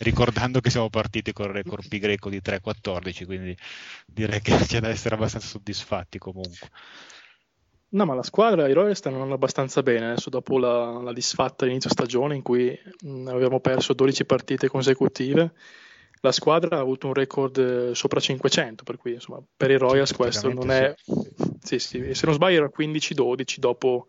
S4: ricordando che siamo partiti con il record pi greco di 3-14, quindi direi che c'è da essere abbastanza soddisfatti comunque.
S5: No, ma la squadra, i Royals stanno andando abbastanza bene adesso dopo la, la disfatta inizio stagione in cui mh, avevamo perso 12 partite consecutive. La squadra ha avuto un record eh, sopra 500, per cui insomma, per i Royals questo non è... Sì, sì, e se non sbaglio era 15-12 dopo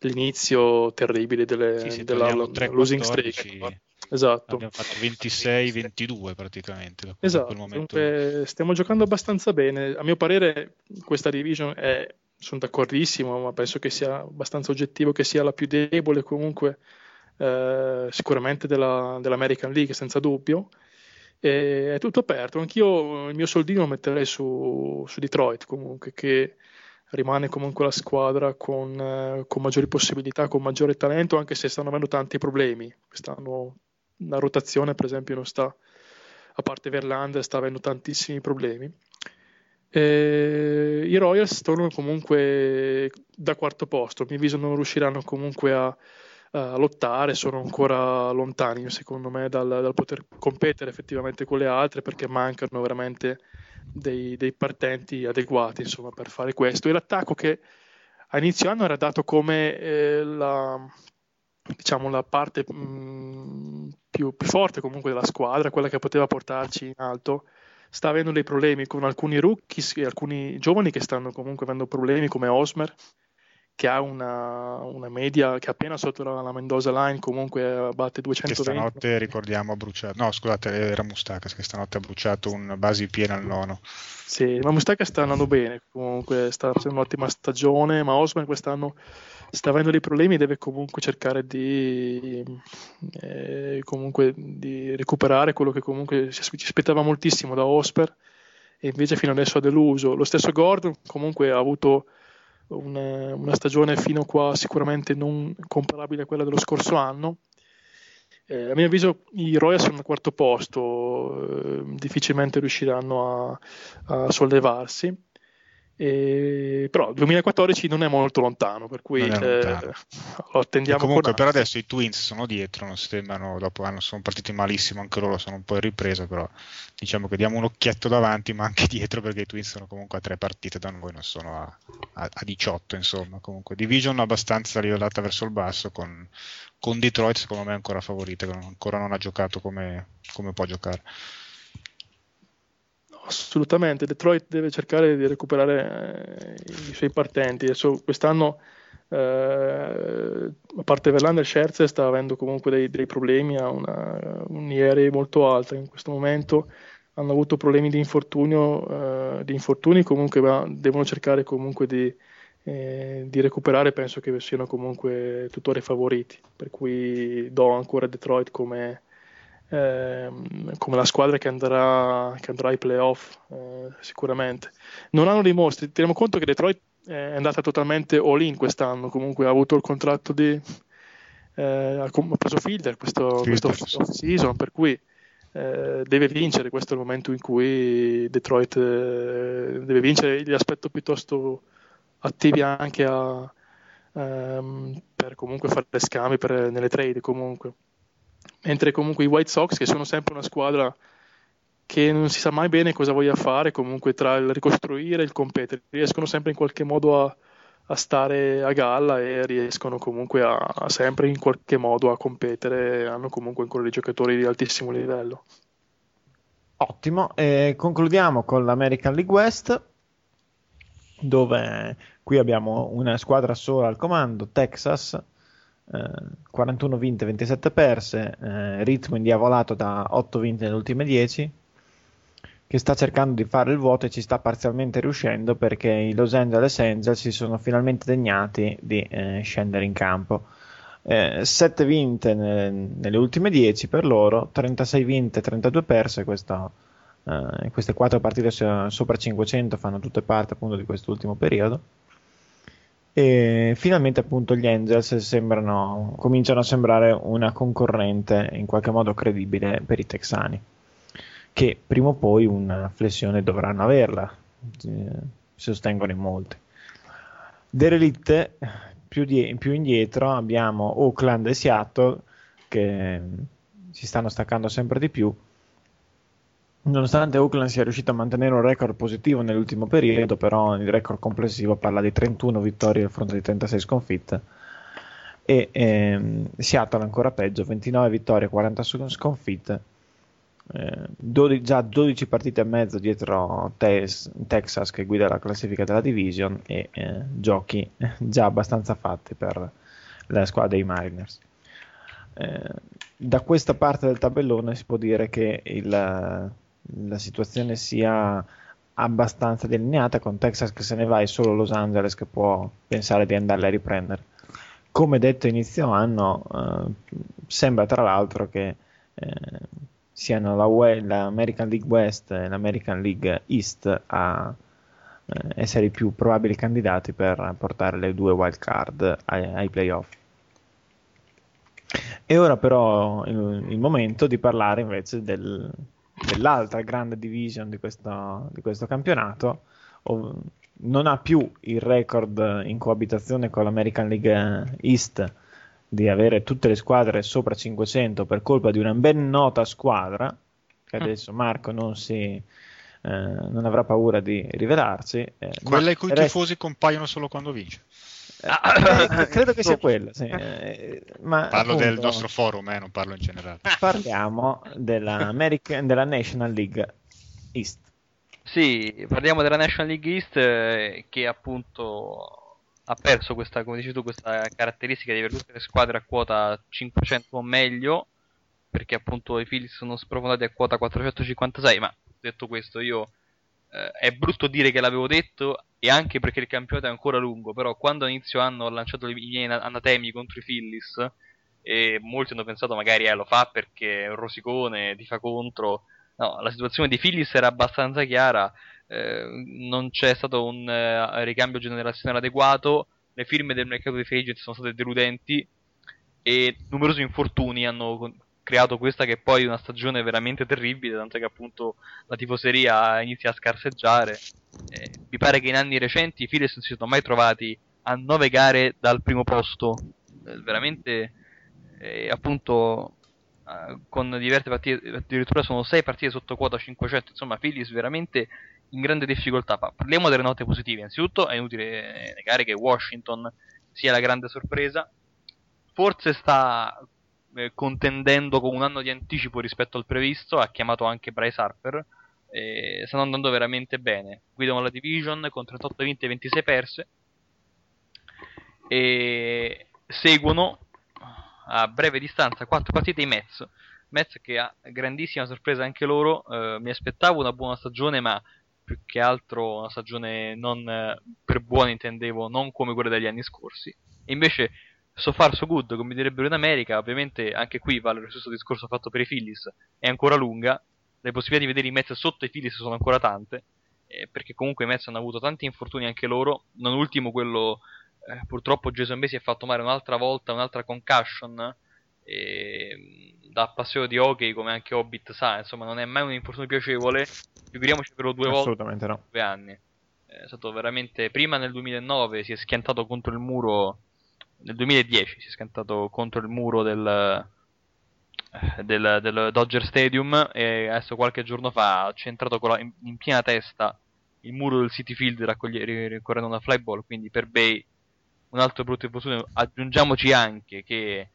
S5: l'inizio terribile delle,
S4: Sì,
S5: della
S4: togliamo 3-14,
S5: losing streak. Esatto.
S4: Abbiamo fatto 26-22 praticamente da
S5: Esatto, dunque stiamo giocando abbastanza bene. A mio parere, questa division è, sono d'accordissimo, ma penso che sia abbastanza oggettivo che sia la più debole comunque eh, sicuramente della, dell'American League, senza dubbio. E è tutto aperto. Anch'io il mio soldino lo metterei su, su Detroit comunque, che rimane comunque la squadra con, eh, con maggiori possibilità, con maggiore talento, anche se stanno avendo tanti problemi. Quest'anno la rotazione, per esempio, non sta, a parte Verlander, sta avendo tantissimi problemi. E I Royals tornano comunque da quarto posto, a mio avviso non riusciranno comunque a, a lottare, sono ancora lontani secondo me dal, dal poter competere effettivamente con le altre perché mancano veramente dei, dei partenti adeguati insomma, per fare questo. E l'attacco che a inizio anno era dato come eh, la, diciamo, la parte mh, più, più forte comunque della squadra, quella che poteva portarci in alto, sta avendo dei problemi con alcuni rookies e alcuni giovani che stanno comunque avendo problemi come Osmer che ha una, una media che appena sotto la, la Mendoza Line comunque batte
S4: Che
S5: 220
S4: stanotte ricordiamo ha bruciato, no scusate era Mustakas che stanotte ha bruciato un basi piena al nono.
S5: Sì, ma Mustaka sta andando bene, comunque sta facendo un'ottima stagione, ma Osman quest'anno sta avendo dei problemi, deve comunque cercare di, eh, comunque di recuperare quello che comunque ci ci aspettava moltissimo da Osper e invece fino adesso ha deluso. Lo stesso Gordon comunque ha avuto una, una stagione fino a qua sicuramente non comparabile a quella dello scorso anno. Eh, a mio avviso i Royals sono al quarto posto, eh, difficilmente riusciranno a, a sollevarsi. E, però il 2014 non è molto lontano, per cui eh,
S4: lontano.
S5: lo
S4: E
S5: attendiamo
S4: comunque
S5: con
S4: per adesso i Twins sono dietro, non sembrano, dopo hanno, sono partiti malissimo, anche loro sono un po' in ripresa, però diciamo che diamo un occhietto davanti ma anche [laughs] dietro perché i Twins sono comunque a tre partite da noi, non sono a, a- a 18 insomma, comunque division abbastanza livellata verso il basso con, con Detroit secondo me ancora favorita, che ancora non ha giocato come, come può giocare.
S5: Assolutamente, Detroit deve cercare di recuperare eh, i suoi partenti. Adesso quest'anno eh, a parte Verlander, Scherzer sta avendo comunque dei, dei problemi, ha una, un IR molto alto in questo momento, hanno avuto problemi di infortunio, eh, di infortuni comunque ma devono cercare comunque di, eh, di, recuperare, penso che siano comunque tuttora i favoriti, per cui do ancora Detroit come, ehm, come la squadra che andrà, che andrà ai playoff eh, sicuramente. Non hanno dei mostri, teniamo conto che Detroit è andata totalmente all in quest'anno, comunque ha avuto il contratto di... Eh, ha preso Fielder questo, questo off season, per cui eh, deve vincere, questo è il momento in cui Detroit eh, deve vincere, gli aspetto piuttosto attivi anche a, ehm, per comunque fare scambi per, nelle trade comunque. Mentre comunque i White Sox, che sono sempre una squadra che non si sa mai bene cosa voglia fare, comunque tra il ricostruire e il competere, riescono sempre in qualche modo a, a stare a galla e riescono comunque a, a, sempre in qualche modo a competere, hanno comunque ancora dei giocatori di altissimo livello.
S2: Ottimo, e concludiamo con l'American League West, dove qui abbiamo una squadra sola al comando, Texas, 41 vinte, 27 perse, eh, ritmo indiavolato da 8 vinte nelle ultime 10 che sta cercando di fare il vuoto e ci sta parzialmente riuscendo perché i Los Angeles Angels si sono finalmente degnati di eh, scendere in campo. Eh, 7 vinte ne, nelle ultime 10 per loro, 36 vinte, 32 perse. Questo, eh, queste 4 partite sopra 500 fanno tutte parte appunto di quest'ultimo periodo. E finalmente appunto gli Angels sembrano, cominciano a sembrare una concorrente in qualche modo credibile per i texani che prima o poi una flessione dovranno averla, eh, sostengono in molti. Derelitte, più, di, più indietro abbiamo Oakland e Seattle che si stanno staccando sempre di più. Nonostante Oakland sia riuscito a mantenere un record positivo nell'ultimo periodo, però il record complessivo parla di 31 vittorie a fronte di 36 sconfitte. E ehm, Seattle ancora peggio, 29 vittorie, 40 sconfitte eh, 12, già 12 partite e mezzo dietro Tes, Texas che guida la classifica della division e eh, giochi già abbastanza fatti per la squadra dei Mariners. Eh, da questa parte del tabellone si può dire che il, la situazione sia abbastanza delineata con Texas che se ne va e solo Los Angeles che può pensare di andarle a riprendere. Come detto inizio anno, eh, sembra tra l'altro che eh, siano la UE, l'American League West e l'American League East a eh, essere i più probabili candidati per portare le due wild card ai, ai playoff. E ora però il, il, momento di parlare invece del, dell'altra grande division di questo, di questo campionato. Ov- non ha più il record in coabitazione con l'American League East di avere tutte le squadre sopra 500 per colpa di una ben nota squadra, che mm. adesso Marco non, si, eh, non avrà paura di rivelarsi.
S4: Eh, quella i cui resta... tifosi compaiono solo quando vince.
S2: Eh, credo che sia quella, sì. Eh,
S4: ma, parlo appunto, del nostro forum, eh, non parlo in generale. [laughs]
S2: Parliamo della, della National League East.
S3: Sì, parliamo della National League East eh, che appunto ha perso questa, come dici tu, questa caratteristica di avere tutte le squadre a quota 500 o meglio, perché appunto i Phillies sono sprofondati a quota 456, ma detto questo io eh, è brutto dire che l'avevo detto e anche perché il campionato è ancora lungo, però quando a inizio anno ho lanciato i miei anatemi contro i Phillies e molti hanno pensato magari eh, lo fa perché è un rosicone, ti fa contro. No, la situazione di Phillies era abbastanza chiara eh, non c'è stato un uh, ricambio generazionale adeguato, le firme del mercato dei free agent sono state deludenti e numerosi infortuni hanno creato questa che poi è una stagione veramente terribile, tanto che appunto la tifoseria inizia a scarseggiare. Eh, mi pare che in anni recenti i Phillies non si sono mai trovati a 9 gare dal primo posto, eh, veramente eh, appunto eh, con diverse partite, addirittura sono 6 partite sotto quota 500, insomma Phillies veramente in grande difficoltà. Parliamo delle note positive. Innanzitutto è inutile negare che Washington sia la grande sorpresa. Forse sta eh, contendendo con un anno di anticipo rispetto al previsto. Ha chiamato anche Bryce Harper. Eh, stanno andando veramente bene. Guidano la division con 38 vinte e 26 perse. e seguono a breve distanza quattro partite i Mets. Mets che ha grandissima sorpresa anche loro, eh, mi aspettavo una buona stagione ma più che altro una stagione non eh, per buona intendevo, non come quella degli anni scorsi. E invece so far so good, come direbbero in America, ovviamente anche qui vale lo stesso discorso fatto per i Phillies, è ancora lunga, le possibilità di vedere i Mets sotto i Phillies sono ancora tante, eh, perché comunque i Mets hanno avuto tanti infortuni anche loro, non ultimo quello eh, purtroppo Jason Bay si è fatto male un'altra volta, un'altra concussion, e, da appassionato di hockey come anche Hobbit sa, insomma non è mai un infortunio piacevole, figuriamoci per due volte.
S2: No.
S3: due anni. È stato veramente prima nel 2009 si è schiantato contro il muro nel 2010 si è schiantato contro il muro del, del, del Dodger Stadium e adesso qualche giorno fa ha centrato la, in, in, piena testa il muro del City Field ricorrendo una fly ball. Quindi per Bay un altro brutto infortunio. Aggiungiamoci anche che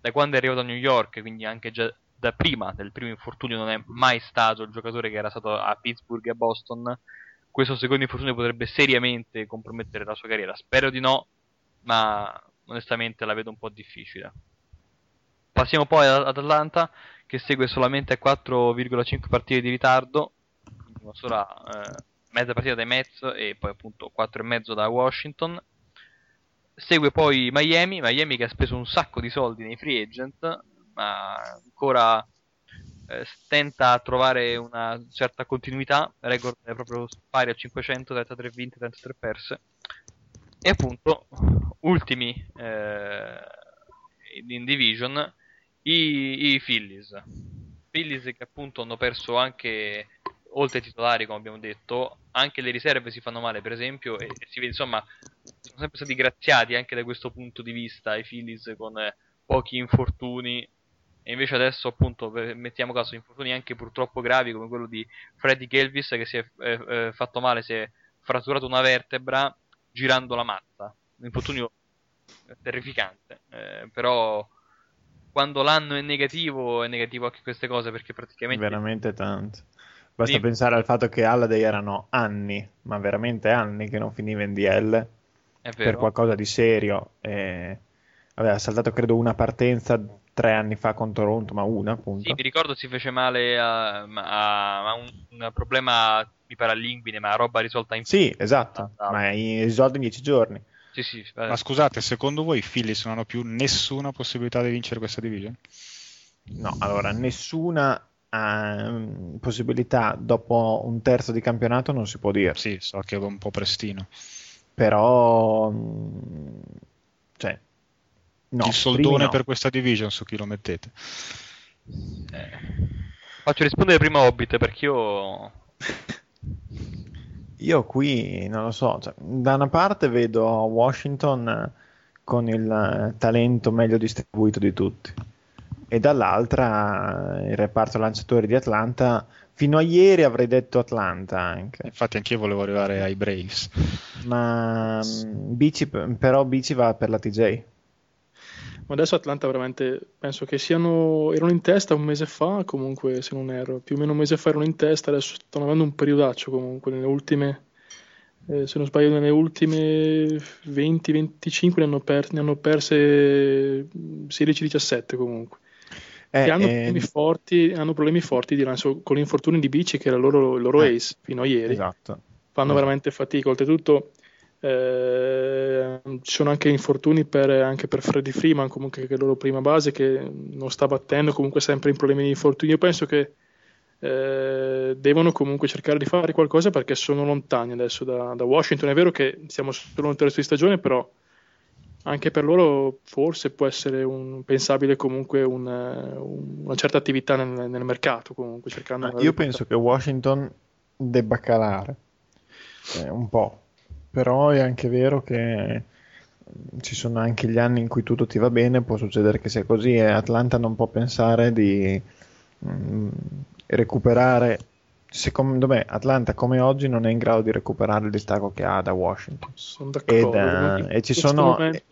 S3: da quando è arrivato a New York quindi anche già da prima del primo infortunio non è mai stato il giocatore che era stato a Pittsburgh e a Boston. Questo secondo infortunio potrebbe seriamente compromettere la sua carriera. Spero di no ma onestamente la vedo un po' difficile passiamo poi ad Atlanta che segue solamente a 4,5 partite di ritardo una sola eh, mezza partita dai Mets e poi appunto 4,5 da Washington segue poi Miami Miami che ha speso un sacco di soldi nei free agent ma ancora eh, tenta a trovare una certa continuità, record è proprio pari a 500, 33 vinte, 33 perse. E appunto, ultimi eh, in division, i, i Phillies. Phillies che appunto hanno perso anche oltre ai titolari, come abbiamo detto, anche le riserve si fanno male, per esempio, e, e si vede, insomma, sono sempre stati graziati anche da questo punto di vista i Phillies con eh, pochi infortuni e invece adesso appunto mettiamo caso infortuni anche purtroppo gravi come quello di Freddy Kelvis che si è eh, eh, fatto male, si è fratturato una vertebra girando la mazza, un infortunio terrificante, eh, però quando l'anno è negativo è negativo anche queste cose perché praticamente...
S2: Veramente tanto. Basta sì. pensare al fatto che Alladay erano anni, ma veramente anni che non finiva in DL per qualcosa di serio. E aveva saltato credo una partenza tre anni fa con Toronto, ma una appunto.
S3: Sì, mi ricordo si fece male a, a, a un, un, problema mi pare all'inguine, ma roba risolta in
S2: Sì, esatto, ah, ma è risolto in dieci giorni.
S3: Sì, sì,
S4: ma scusate, secondo voi i Phillies non hanno più nessuna possibilità di vincere questa division?
S2: No, allora, nessuna uh, possibilità dopo un terzo di campionato non si può dire.
S4: Sì, so che è un po' prestino.
S2: Però, mm, cioè,
S4: No, il soldone no. per questa division su chi lo mettete.
S3: Eh. Faccio rispondere prima Hobbit perché io... [laughs]
S2: io qui non lo so, cioè, da una parte vedo Washington con il talento meglio distribuito di tutti e dall'altra il reparto lanciatori di Atlanta fino a ieri avrei detto Atlanta anche.
S4: Infatti anch'io volevo arrivare ai Braves.
S2: Ma mm, Bici, però Bici va per la TJ
S5: ma adesso Atlanta veramente penso che siano erano in testa un mese fa comunque se non erro. Più o meno un mese fa erano in testa adesso stanno avendo un periodaccio comunque nelle ultime eh, se non sbaglio nelle ultime 20-25 ne hanno, per, ne hanno perse 16-17 comunque. Eh, hanno, eh, problemi forti, hanno problemi forti di lancio con l'infortunio di Bici che era il loro, il loro eh, ace fino a ieri.
S2: esatto.
S5: Fanno veramente fatica. Oltretutto eh, ci sono anche infortuni per, anche per Freddy Freeman, comunque che è la loro prima base, che non sta battendo, comunque sempre in problemi di infortuni. Io penso che eh, devono comunque cercare di fare qualcosa perché sono lontani adesso da, da Washington. È vero che siamo solo nel terzo di stagione, però anche per loro forse può essere un, pensabile comunque un, una certa attività nel, nel mercato. Comunque, cercando
S2: io penso che Washington debba calare eh, un po' però è anche vero che ci sono anche gli anni in cui tutto ti va bene, può succedere che sia così e Atlanta non può pensare di mh, mm, recuperare. Secondo me Atlanta come oggi non è in grado di recuperare il distacco che ha da Washington.
S5: Sono d'accordo.
S2: Ed, uh, e, ci sono, e,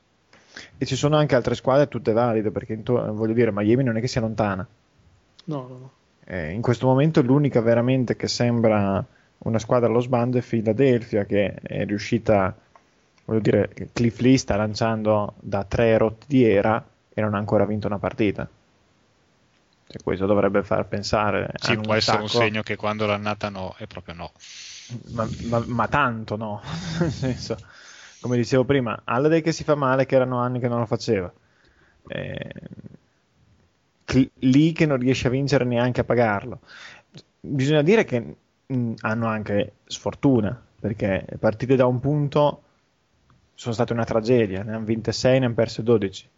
S2: e, ci sono, anche altre squadre tutte valide perché voglio dire Miami non è che sia lontana.
S5: No, no, no.
S2: Eh, in questo momento l'unica veramente che sembra una squadra allo sbando è Philadelphia che è riuscita voglio dire, Cliff Lee sta lanciando da tre rotti di era e non ha ancora vinto una partita. Cioè, questo dovrebbe far pensare.
S4: Sì, può essere un segno che quando l'annata no, è proprio no.
S2: ma, ma- ma tanto no. [laughs] Nel senso, come dicevo prima, Halliday che si fa male, che erano anni che non lo faceva. Eh, Lee che non riesce a vincere neanche a pagarlo. Bisogna dire che mh, hanno anche sfortuna, perché partite da un punto sono state una tragedia, ne hanno vinte 6, ne hanno perse 12.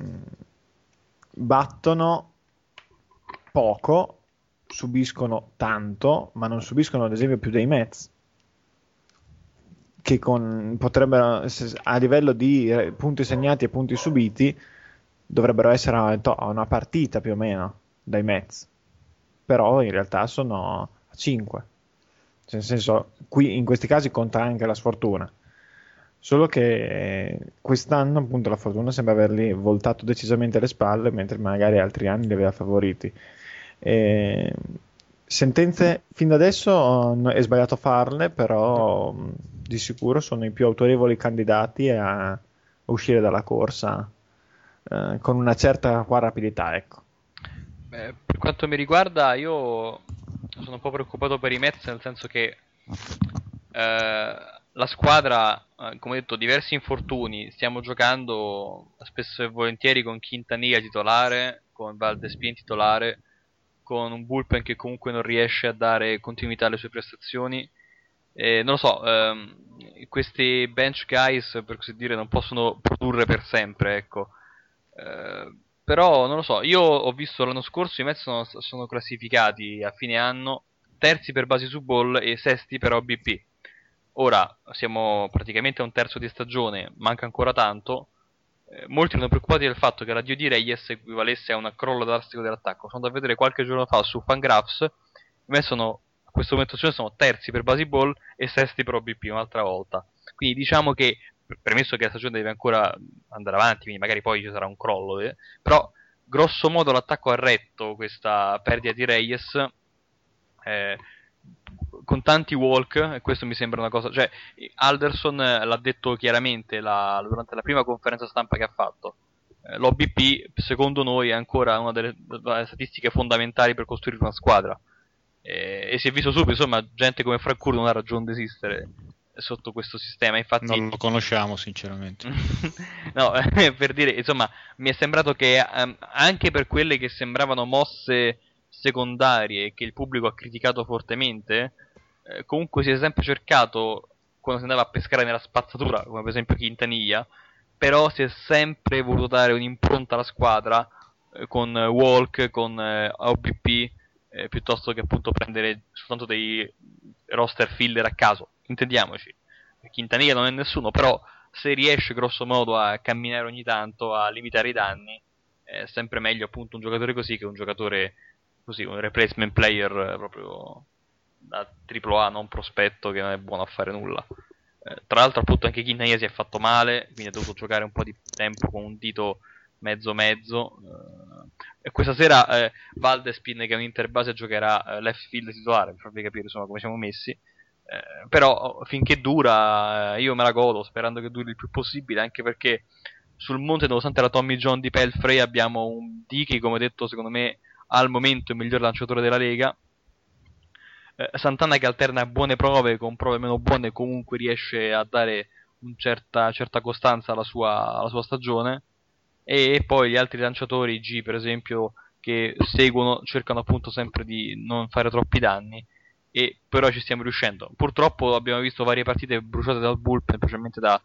S2: Mm. Battono poco, subiscono tanto, ma non subiscono ad esempio più dei Mets che con, potrebbero a livello di punti segnati e punti subiti dovrebbero essere a una partita più o meno dai Mets però in realtà sono a 5 Cioè, nel senso qui in questi casi conta anche la sfortuna. Solo che eh, quest'anno appunto la fortuna sembra averli voltato decisamente le spalle mentre magari altri anni li aveva favoriti. E sentenze fin da adesso è sbagliato farle, però di sicuro sono i più autorevoli candidati a, uscire dalla corsa eh, con una certa rapidità, ecco.
S3: Beh, per quanto mi riguarda, io sono un po' preoccupato per i Mets, nel senso che eh, la squadra, eh, come detto, diversi infortuni. Stiamo giocando spesso e volentieri con Quintanilla titolare, con Valdespin titolare, con un bullpen che comunque non riesce a dare continuità alle sue prestazioni. E non lo so, ehm, questi bench guys, per così dire, non possono produrre per sempre, ecco. Eh, però non lo so, io ho visto l'anno scorso i Mets sono, sono classificati a fine anno terzi per basi su ball e sesti per OBP. Ora siamo praticamente a un terzo di stagione, manca ancora tanto. Eh, molti erano preoccupati del fatto che l'addio di Reyes equivalesse a una crollo drastico dell'attacco. Sono andato a vedere qualche giorno fa su Fangraphs. I Mets sono a questo momento sono terzi per basi ball e sesti per OBP un'altra volta. Quindi diciamo che premesso che la stagione deve ancora andare avanti, quindi magari poi ci sarà un crollo, eh, però grosso modo l'attacco ha retto questa perdita di Reyes eh, con tanti walk, e questo mi sembra una cosa, cioè Alderson l'ha detto chiaramente la- durante la prima conferenza stampa che ha fatto. Eh, L'OBP, secondo noi, è ancora una delle, delle statistiche fondamentali per costruire una squadra. Eh, e si è visto subito, insomma, gente come Frank Kur non ha ragione di esistere sotto questo sistema. Infatti,
S4: Non lo conosciamo sinceramente. [laughs]
S3: no, [laughs] per dire, insomma, mi è sembrato che ehm, anche per quelle che sembravano mosse secondarie che il pubblico ha criticato fortemente, eh, comunque si è sempre cercato, quando si andava a pescare nella spazzatura, come per esempio Quintanilla, però si è sempre voluto dare un'impronta alla squadra eh, con Walk, con eh, OBP, eh, piuttosto che appunto prendere soltanto dei roster filler a caso. Intendiamoci, Quintanilla non è nessuno, però se riesce grosso modo a camminare ogni tanto, a limitare i danni, è sempre meglio appunto un giocatore così che un giocatore così, un replacement player eh, proprio da AAA, non prospetto che non è buono a fare nulla. Eh, tra l'altro appunto anche Quintanilla si è fatto male, quindi ha dovuto giocare un po' di tempo con un dito mezzo mezzo. eh, e questa sera eh, Valdespin, che è un interbase, giocherà eh, left field titolare, per farvi capire insomma come siamo messi. Eh, però oh, finché dura, eh, io me la godo sperando che duri il più possibile, anche perché sul monte, nonostante la Tommy John di Pelfrey, abbiamo un Dicky, come detto, secondo me al momento il miglior lanciatore della Lega. Eh, Santana che alterna buone prove con prove meno buone, comunque riesce a dare una certa, certa costanza alla sua, alla sua stagione. E poi gli altri lanciatori, G per esempio, che seguono, cercano appunto sempre di non fare troppi danni. E però ci stiamo riuscendo. Purtroppo abbiamo visto varie partite bruciate dal bullpen, specialmente da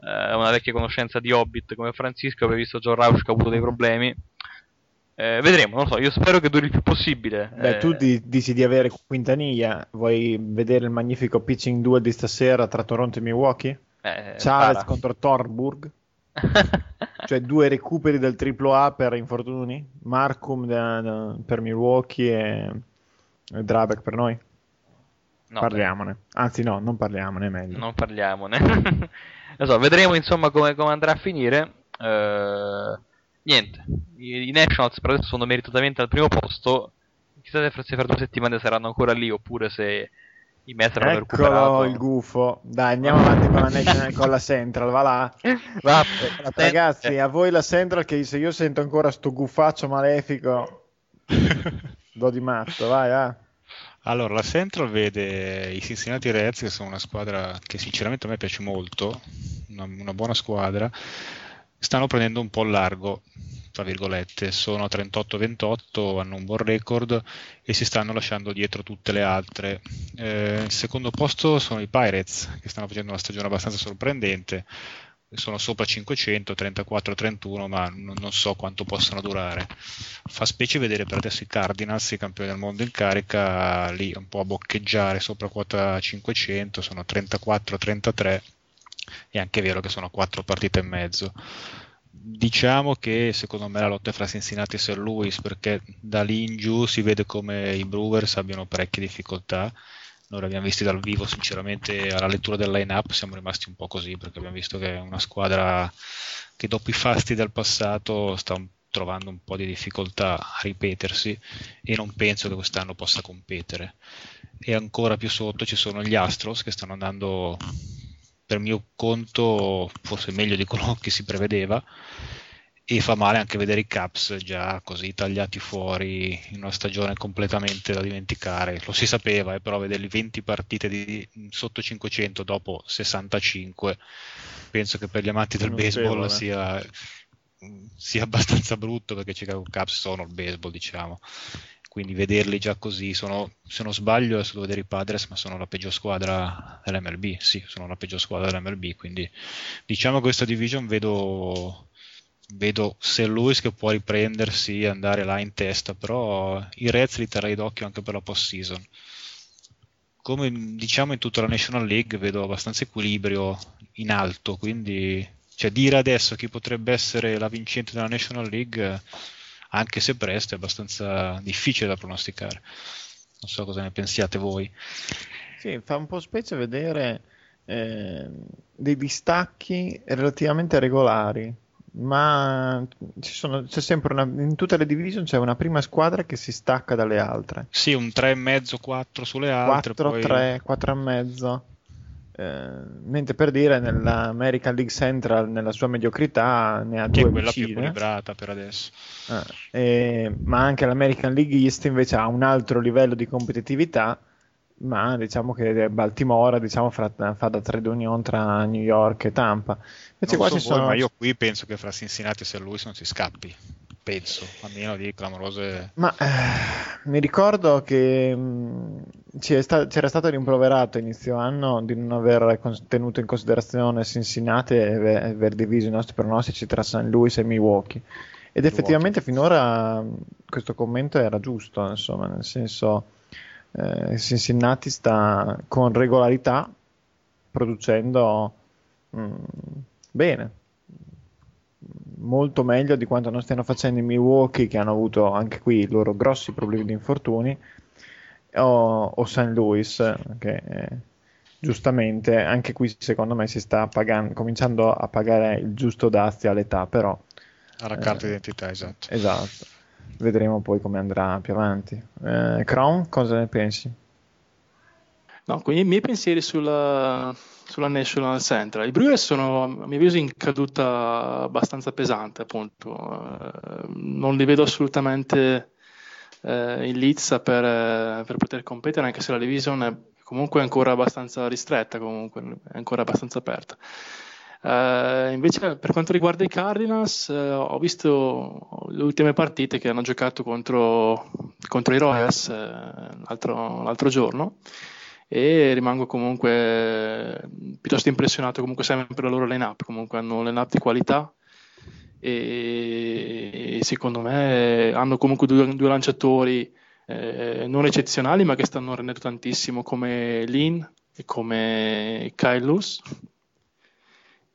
S3: eh, una vecchia conoscenza di Hobbit come Francisco, avevo visto John Rausch che ha avuto dei problemi. Eh, vedremo, non lo so, io spero che duri il più possibile.
S2: Beh,
S3: Eh,
S2: tu di- dici di avere Quintanilla, vuoi vedere il magnifico pitching duel di stasera tra Toronto e Milwaukee?
S3: eh,
S2: Chavez
S3: spara.
S2: contro Thornburg, [laughs] cioè due recuperi del AAA per infortuni, Markham da- da- per Milwaukee e, e Drabeck per noi.
S3: No,
S2: Parliamone. Anzi no, non parliamone, è meglio.
S3: non parliamone. [laughs] So, vedremo insomma come, come andrà a finire. Eh, niente, i, i Nationals per adesso sono meritatamente al primo posto. Chissà se fra, se fra due settimane saranno ancora lì oppure se i Mets l'hanno
S2: Eccolo
S3: recuperato.
S2: il gufo. Dai, andiamo avanti con la, National- con la Central, va là.
S3: Va,
S2: Eh, Ragazzi, a voi la Central che se io sento ancora sto guffaccio malefico, [laughs] do di matto, vai, va.
S4: Allora, la Central vede i Cincinnati Reds, che sono una squadra che sinceramente a me piace molto, una, una buona squadra, stanno prendendo un po' largo, tra virgolette, sono a 38-28, hanno un buon record e si stanno lasciando dietro tutte le altre. Eh, il secondo posto sono i Pirates, che stanno facendo una stagione abbastanza sorprendente, sono sopra 500, 34-31, ma non, non so quanto possano durare. Fa specie vedere per adesso i Cardinals, i campioni del mondo in carica, lì un po' a boccheggiare sopra quota 500, sono 34-33, è anche vero che sono 4 partite e mezzo. Diciamo che secondo me la lotta è fra Cincinnati e St. Louis perché da lì in giù si vede come i Brewers abbiano parecchie difficoltà noi l'abbiamo visti dal vivo, sinceramente alla lettura del line-up siamo rimasti un po' così perché abbiamo visto che è una squadra che dopo i fasti del passato sta un- trovando un po' di difficoltà a ripetersi e non penso che quest'anno possa competere. E ancora più sotto ci sono gli Astros che stanno andando per mio conto forse meglio di quello che si prevedeva e fa male anche vedere i Caps già così tagliati fuori in una stagione completamente da dimenticare. Lo si sapeva, eh, però vederli 20 partite di, sotto 500 dopo 65, penso che per gli amanti del
S2: Notevole.
S4: baseball sia, sia abbastanza brutto perché i Chicago Cubs sono il baseball, diciamo. Quindi vederli già così, sono, se non sbaglio, adesso devo vedere i Padres, ma sono la peggior squadra dell'MLB. Sì, sono la peggior squadra dell'MLB. Quindi diciamo che questa division vedo vedo St. Louis che può riprendersi e andare là in testa, però i Reds li terrei d'occhio anche per la post-season. Come diciamo in tutta la National League vedo abbastanza equilibrio in alto, quindi cioè, dire adesso chi potrebbe essere la vincente della National League, anche se presto, è abbastanza difficile da pronosticare. Non so cosa ne pensiate voi.
S2: Sì, fa un po' specie vedere eh, dei distacchi relativamente regolari, ma ci sono, c'è sempre una, in tutte le division c'è una prima squadra che si stacca dalle altre.
S4: Sì, un 3,5-4 sulle altre.
S2: 4,
S4: poi...
S2: 3, 4 e mezzo. Eh, mentre per dire nell'American League Central nella sua mediocrità ne ha
S4: che è
S2: due
S4: quella più
S2: vicine.
S4: equilibrata per adesso.
S2: Ah, eh, ma anche l'American League East invece ha un altro livello di competitività, ma diciamo che Baltimora diciamo, fra- fa da trade union tra New York e Tampa. Invece
S4: Non
S2: qua
S4: so
S2: ci
S4: voi,
S2: sono...
S4: ma io qui penso che fra Cincinnati e St. Louis non si scappi. Penso, a meno di clamorose.
S2: Ma eh, mi ricordo che mh, è sta- c'era stato rimproverato inizio anno di non aver cons- tenuto in considerazione Cincinnati e ave- aver diviso i nostri pronostici tra St. Louis e Milwaukee. Ed effettivamente finora mh, questo commento era giusto, insomma, nel senso eh, Cincinnati sta con regolarità producendo mh, bene molto meglio di quanto non stiano facendo i Milwaukee che hanno avuto anche qui i loro grossi problemi di infortuni o, o St. Louis che eh, giustamente anche qui secondo me si sta pagando, cominciando a pagare il giusto dazio all'età però
S4: alla
S2: Eh,
S4: carta d'identità, esatto.
S2: esatto vedremo poi come andrà più avanti eh, Crown cosa ne pensi?
S5: No, con i miei pensieri sulla, sulla National Central. I Brewers sono, a mio avviso, in caduta abbastanza pesante, appunto. Eh, non li vedo assolutamente eh, in lizza per, eh, per poter competere, anche se la division è comunque ancora abbastanza ristretta, comunque, è ancora abbastanza aperta. Eh, invece, per quanto riguarda i Cardinals, eh, ho visto le ultime partite che hanno giocato contro, contro i Royals eh, l'altro, l'altro giorno e rimango comunque eh, piuttosto impressionato comunque sempre dalla loro line-up, comunque hanno line-up di qualità e, e secondo me hanno comunque due, due lanciatori eh, non eccezionali ma che stanno rendendo tantissimo come Lin e come Kyle Luz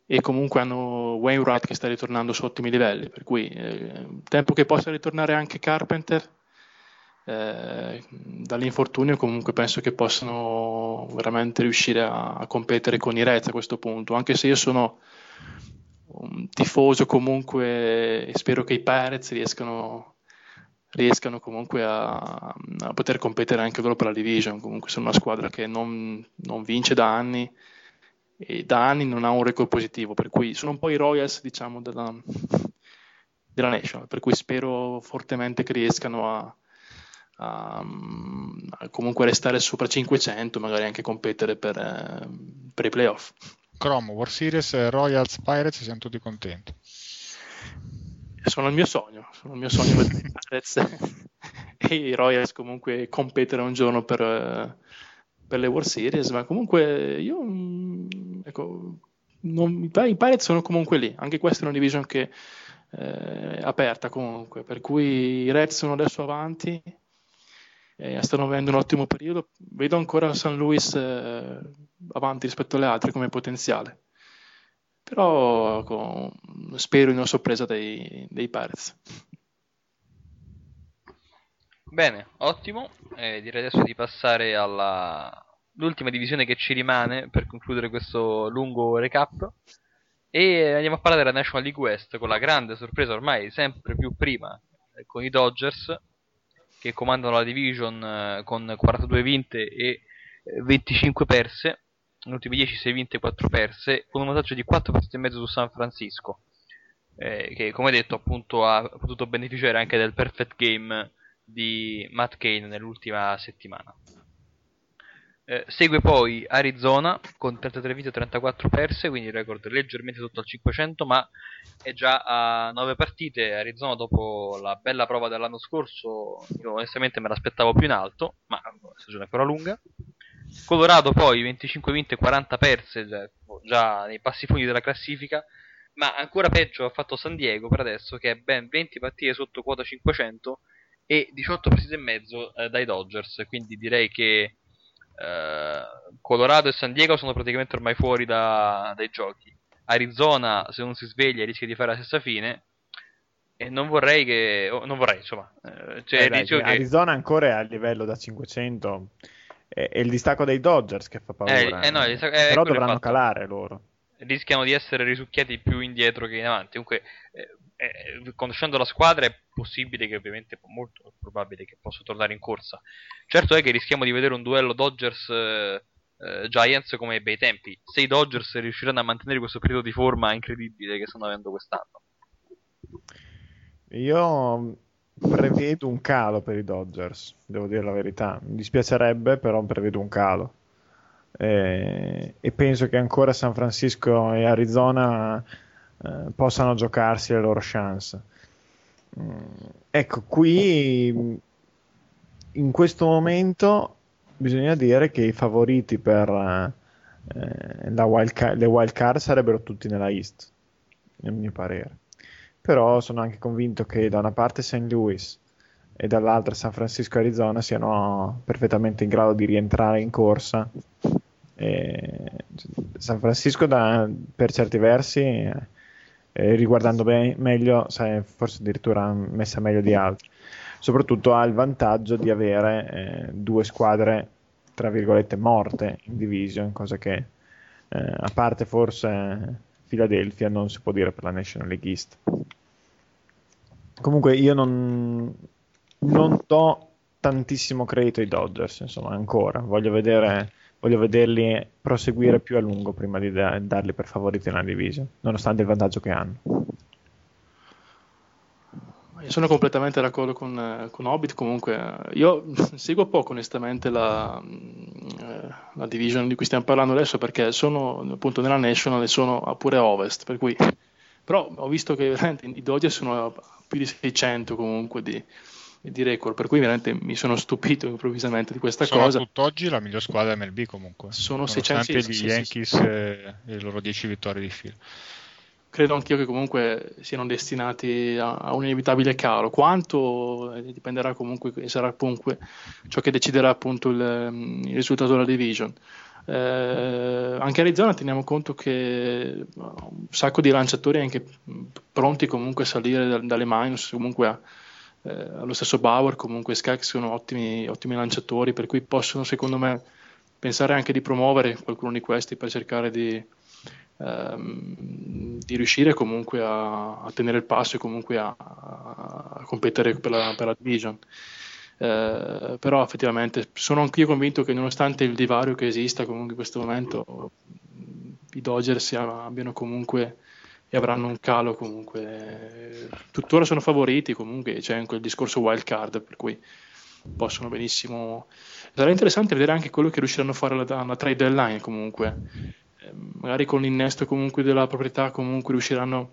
S5: e comunque hanno Wainwright che sta ritornando su ottimi livelli per cui eh, tempo che possa ritornare anche Carpenter eh, dall'infortunio comunque penso che possano veramente riuscire a, a competere con i Reds a questo punto anche se io sono un tifoso comunque e spero che i Pirates riescano riescano comunque a, a, poter competere anche loro per la division. Comunque sono una squadra che non, non, vince da anni e da anni non ha un record positivo, per cui sono un po' i Royals diciamo della, della National, per cui spero fortemente che riescano a, a, a comunque restare sopra 500, magari anche competere per, eh, per i playoff.
S4: Chrome, World Series, Royals, Pirates, siamo tutti contenti
S5: sono il mio sogno, sono il mio sogno vedere i Pirates [laughs] e i Royals comunque competere un giorno per, per, le World Series, ma comunque io, mm, ecco, non, i Pirates sono comunque lì, anche questa è una division che eh, è aperta comunque, per cui i Reds sono adesso avanti, eh, stanno avendo un ottimo periodo, vedo ancora San Luis eh, avanti rispetto alle altre come potenziale però con, spero in una sorpresa dei, dei Pirates.
S3: Bene, ottimo. Eh, direi adesso di passare all'ultima divisione che ci rimane per concludere questo lungo recap. E andiamo a parlare della National League West con la grande sorpresa ormai sempre più prima eh, con i Dodgers che comandano la division eh, con 42 vinte e 25 perse negli ultimi 10 6 vinte e 4 perse con un vantaggio di 4 partite e mezzo su San Francisco eh, che come detto appunto ha potuto beneficiare anche del perfect game di Matt Kane nell'ultima settimana eh, segue poi Arizona con 33 vinte e 34 perse quindi il record leggermente sotto al 500 ma è già a 9 partite. Arizona dopo la bella prova dell'anno scorso io onestamente me l'aspettavo più in alto ma la stagione è ancora lunga. Colorado poi 25 vinte e 40 perse già, già nei passi fondi della classifica ma ancora peggio ha fatto San Diego per adesso che è ben 20 partite sotto quota 500 e 18 partite e mezzo eh, dai Dodgers. Quindi direi che eh, Colorado e San Diego sono praticamente ormai fuori da, dai giochi Arizona se non si sveglia rischia di fare la stessa fine e non vorrei che oh, non vorrei insomma
S2: eh, cioè, eh dai, che... Arizona ancora è a livello da 500 è, il distacco dei Dodgers che fa paura. Eh, eh no, Però dovranno calare loro.
S3: Rischiano di essere risucchiati più indietro che in avanti. Comunque, eh, eh, conoscendo la squadra, è possibile che, ovviamente, molto probabile che possa tornare in corsa. Certo è che rischiamo di vedere un duello Dodgers. Eh, Giants come bei tempi. Se i Dodgers riusciranno a mantenere questo periodo di forma incredibile che stanno avendo quest'anno.
S2: Io prevedo un calo per i Dodgers, devo dire la verità. Mi dispiacerebbe, però prevedo un calo. E, e penso che ancora San Francisco e Arizona eh, possano giocarsi le loro chance. Mm, ecco, qui in questo momento bisogna dire che i favoriti per eh, wild card, le wild card sarebbero tutti nella East, nel mio parere però sono anche convinto che da una parte St. Louis e dall'altra San Francisco Arizona siano perfettamente in grado di rientrare in corsa. E San Francisco da, per certi versi, eh, riguardando be- meglio, sai, forse addirittura messa meglio di altri. Soprattutto ha il vantaggio di avere eh, due squadre, tra virgolette, morte in division, cosa che eh, a parte forse Philadelphia non si può dire per la National League East. Comunque io non, non do tantissimo credito ai Dodgers, insomma, ancora. Voglio, vedere, voglio vederli proseguire più a lungo prima di da- darli per favoriti nella division, nonostante il vantaggio che hanno.
S5: Io sono completamente d'accordo con, con Hobbit, comunque io [laughs] seguo poco onestamente la, eh, la, division di cui stiamo parlando adesso perché sono appunto nella National e sono pure a Ovest, per cui però ho visto che veramente i Dodgers sono più di 600 comunque di, di record, per cui veramente mi sono stupito improvvisamente di questa
S4: sono
S5: cosa.
S4: Sono tutt'oggi la miglior squadra MLB comunque.
S5: Sono 600
S4: sì, gli sì, Yankees sì, e le loro 10 vittorie di fila.
S5: Credo anch'io che comunque siano destinati a, a un inevitabile calo. Quanto eh, dipenderà comunque, sarà comunque ciò che deciderà appunto il, il risultato della division. Eh, anche Arizona teniamo conto che un sacco di lanciatori anche pronti comunque a salire da, dalle minus, comunque a, eh, allo stesso Bauer, comunque Skag sono ottimi, ottimi lanciatori, per cui possono secondo me pensare anche di promuovere qualcuno di questi per cercare di, ehm, di riuscire comunque a, a, tenere il passo e comunque a, a competere per la, per la division. Eh, però effettivamente sono anch'io convinto che nonostante il divario che esista comunque in questo momento i Dodgers abbiano comunque e avranno un calo comunque tuttora sono favoriti comunque c'è anche il discorso wild card per cui possono benissimo sarà interessante vedere anche quello che riusciranno a fare alla, alla trade deadline comunque eh, magari con l'innesto comunque della proprietà comunque riusciranno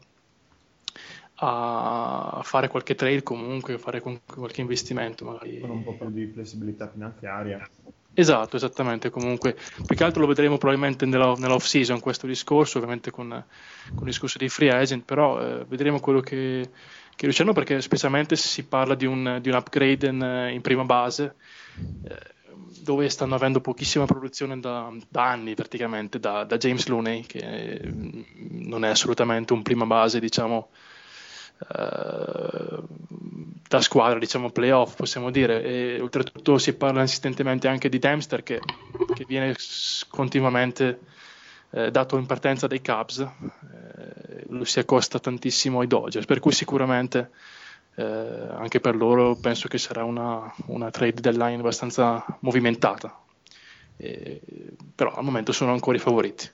S5: a fare qualche trade comunque, fare qualche investimento magari.
S2: Con un po' più di flessibilità finanziaria.
S5: Esatto, esattamente, comunque. Più che altro lo vedremo probabilmente nell'off season questo discorso, ovviamente con, con il discorso dei free agent, però eh, vedremo quello che, che riusciranno perché specialmente si parla di un, di un upgrade in, in, prima base eh, dove stanno avendo pochissima produzione da, da anni praticamente, da, da, James Looney che non è assolutamente un prima base diciamo da squadra, diciamo playoff, possiamo dire. E oltretutto si parla insistentemente anche di Dempster che, che viene continuamente eh, dato in partenza dai Cubs, eh, lo si accosta tantissimo ai Dodgers, per cui sicuramente eh, anche per loro penso che sarà una, una trade deadline abbastanza movimentata. però al momento sono ancora i favoriti.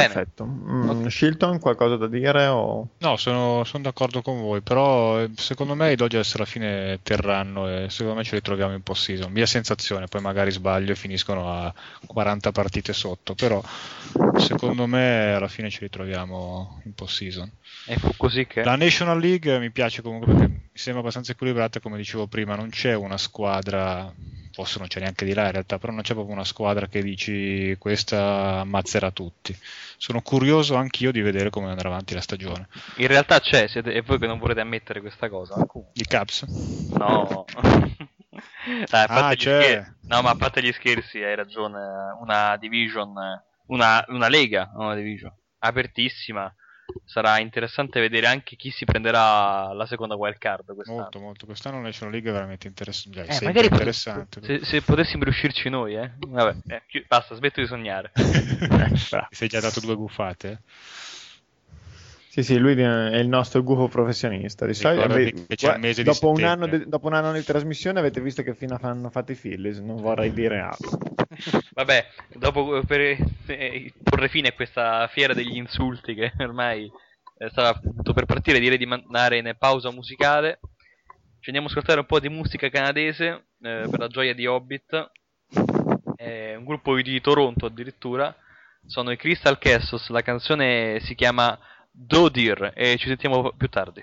S2: Perfetto. Mm, okay. Shilton, qualcosa da dire? O...
S4: No, sono, sono, d'accordo con voi, però eh, secondo me i Dodgers alla fine terranno e secondo me ci ritroviamo in post-season. Mia sensazione, poi magari sbaglio e finiscono a 40 partite sotto, però secondo me alla fine ci ritroviamo in post-season.
S3: E fu così che...
S4: La National League mi piace comunque perché mi sembra abbastanza equilibrata, come dicevo prima, non c'è una squadra forse non c'è neanche di là in realtà, però non c'è proprio una squadra che dici questa ammazzerà tutti. Sono curioso anch'io di vedere come andrà avanti la stagione.
S3: In realtà c'è, siete, e voi che non volete ammettere questa cosa.
S4: I Caps?
S3: No. [laughs] Dai, ah. No, ma a parte gli scherzi, hai ragione. Una division, una, una lega, una division apertissima sarà interessante vedere anche chi si prenderà la seconda wild card quest'anno.
S4: Molto, molto. Quest'anno National League è veramente interess- cioè,
S3: eh, magari interessante. Se, se, potessimo riuscirci noi, eh. Vabbè, eh, basta, smetto di sognare. [laughs]
S4: Ti sei già dato due buffate?
S2: Sì, sì, lui è il nostro gufo professionista. Di solito, dopo, un anno di, dopo un anno di trasmissione avete visto che fine hanno fatto i Phillies, non vorrei dire altro. [laughs]
S3: Vabbè, dopo per eh, porre fine a questa fiera degli insulti che ormai eh, stava appunto per partire, direi di mandare in pausa musicale. Ci andiamo a ascoltare un po' di musica canadese eh, per la gioia di Hobbit, un gruppo di Toronto addirittura. Sono i Crystal Castles, la canzone si chiama Dodir e ci sentiamo più tardi.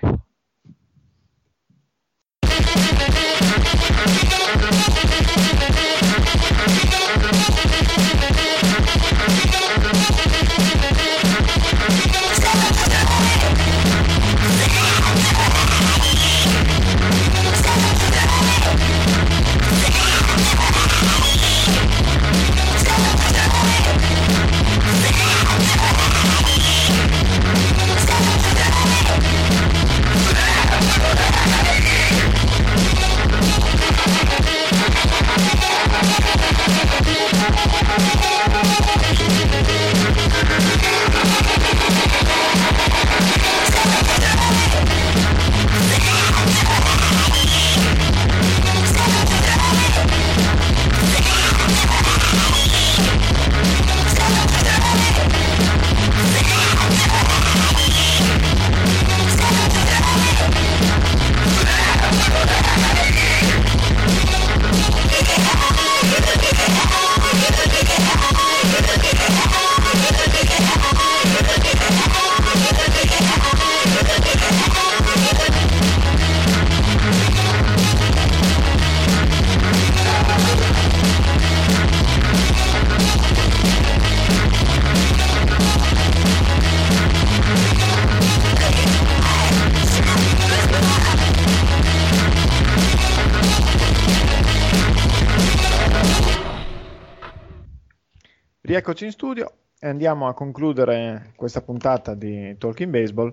S2: Rieccoci in studio e andiamo a concludere questa puntata di Talking Baseball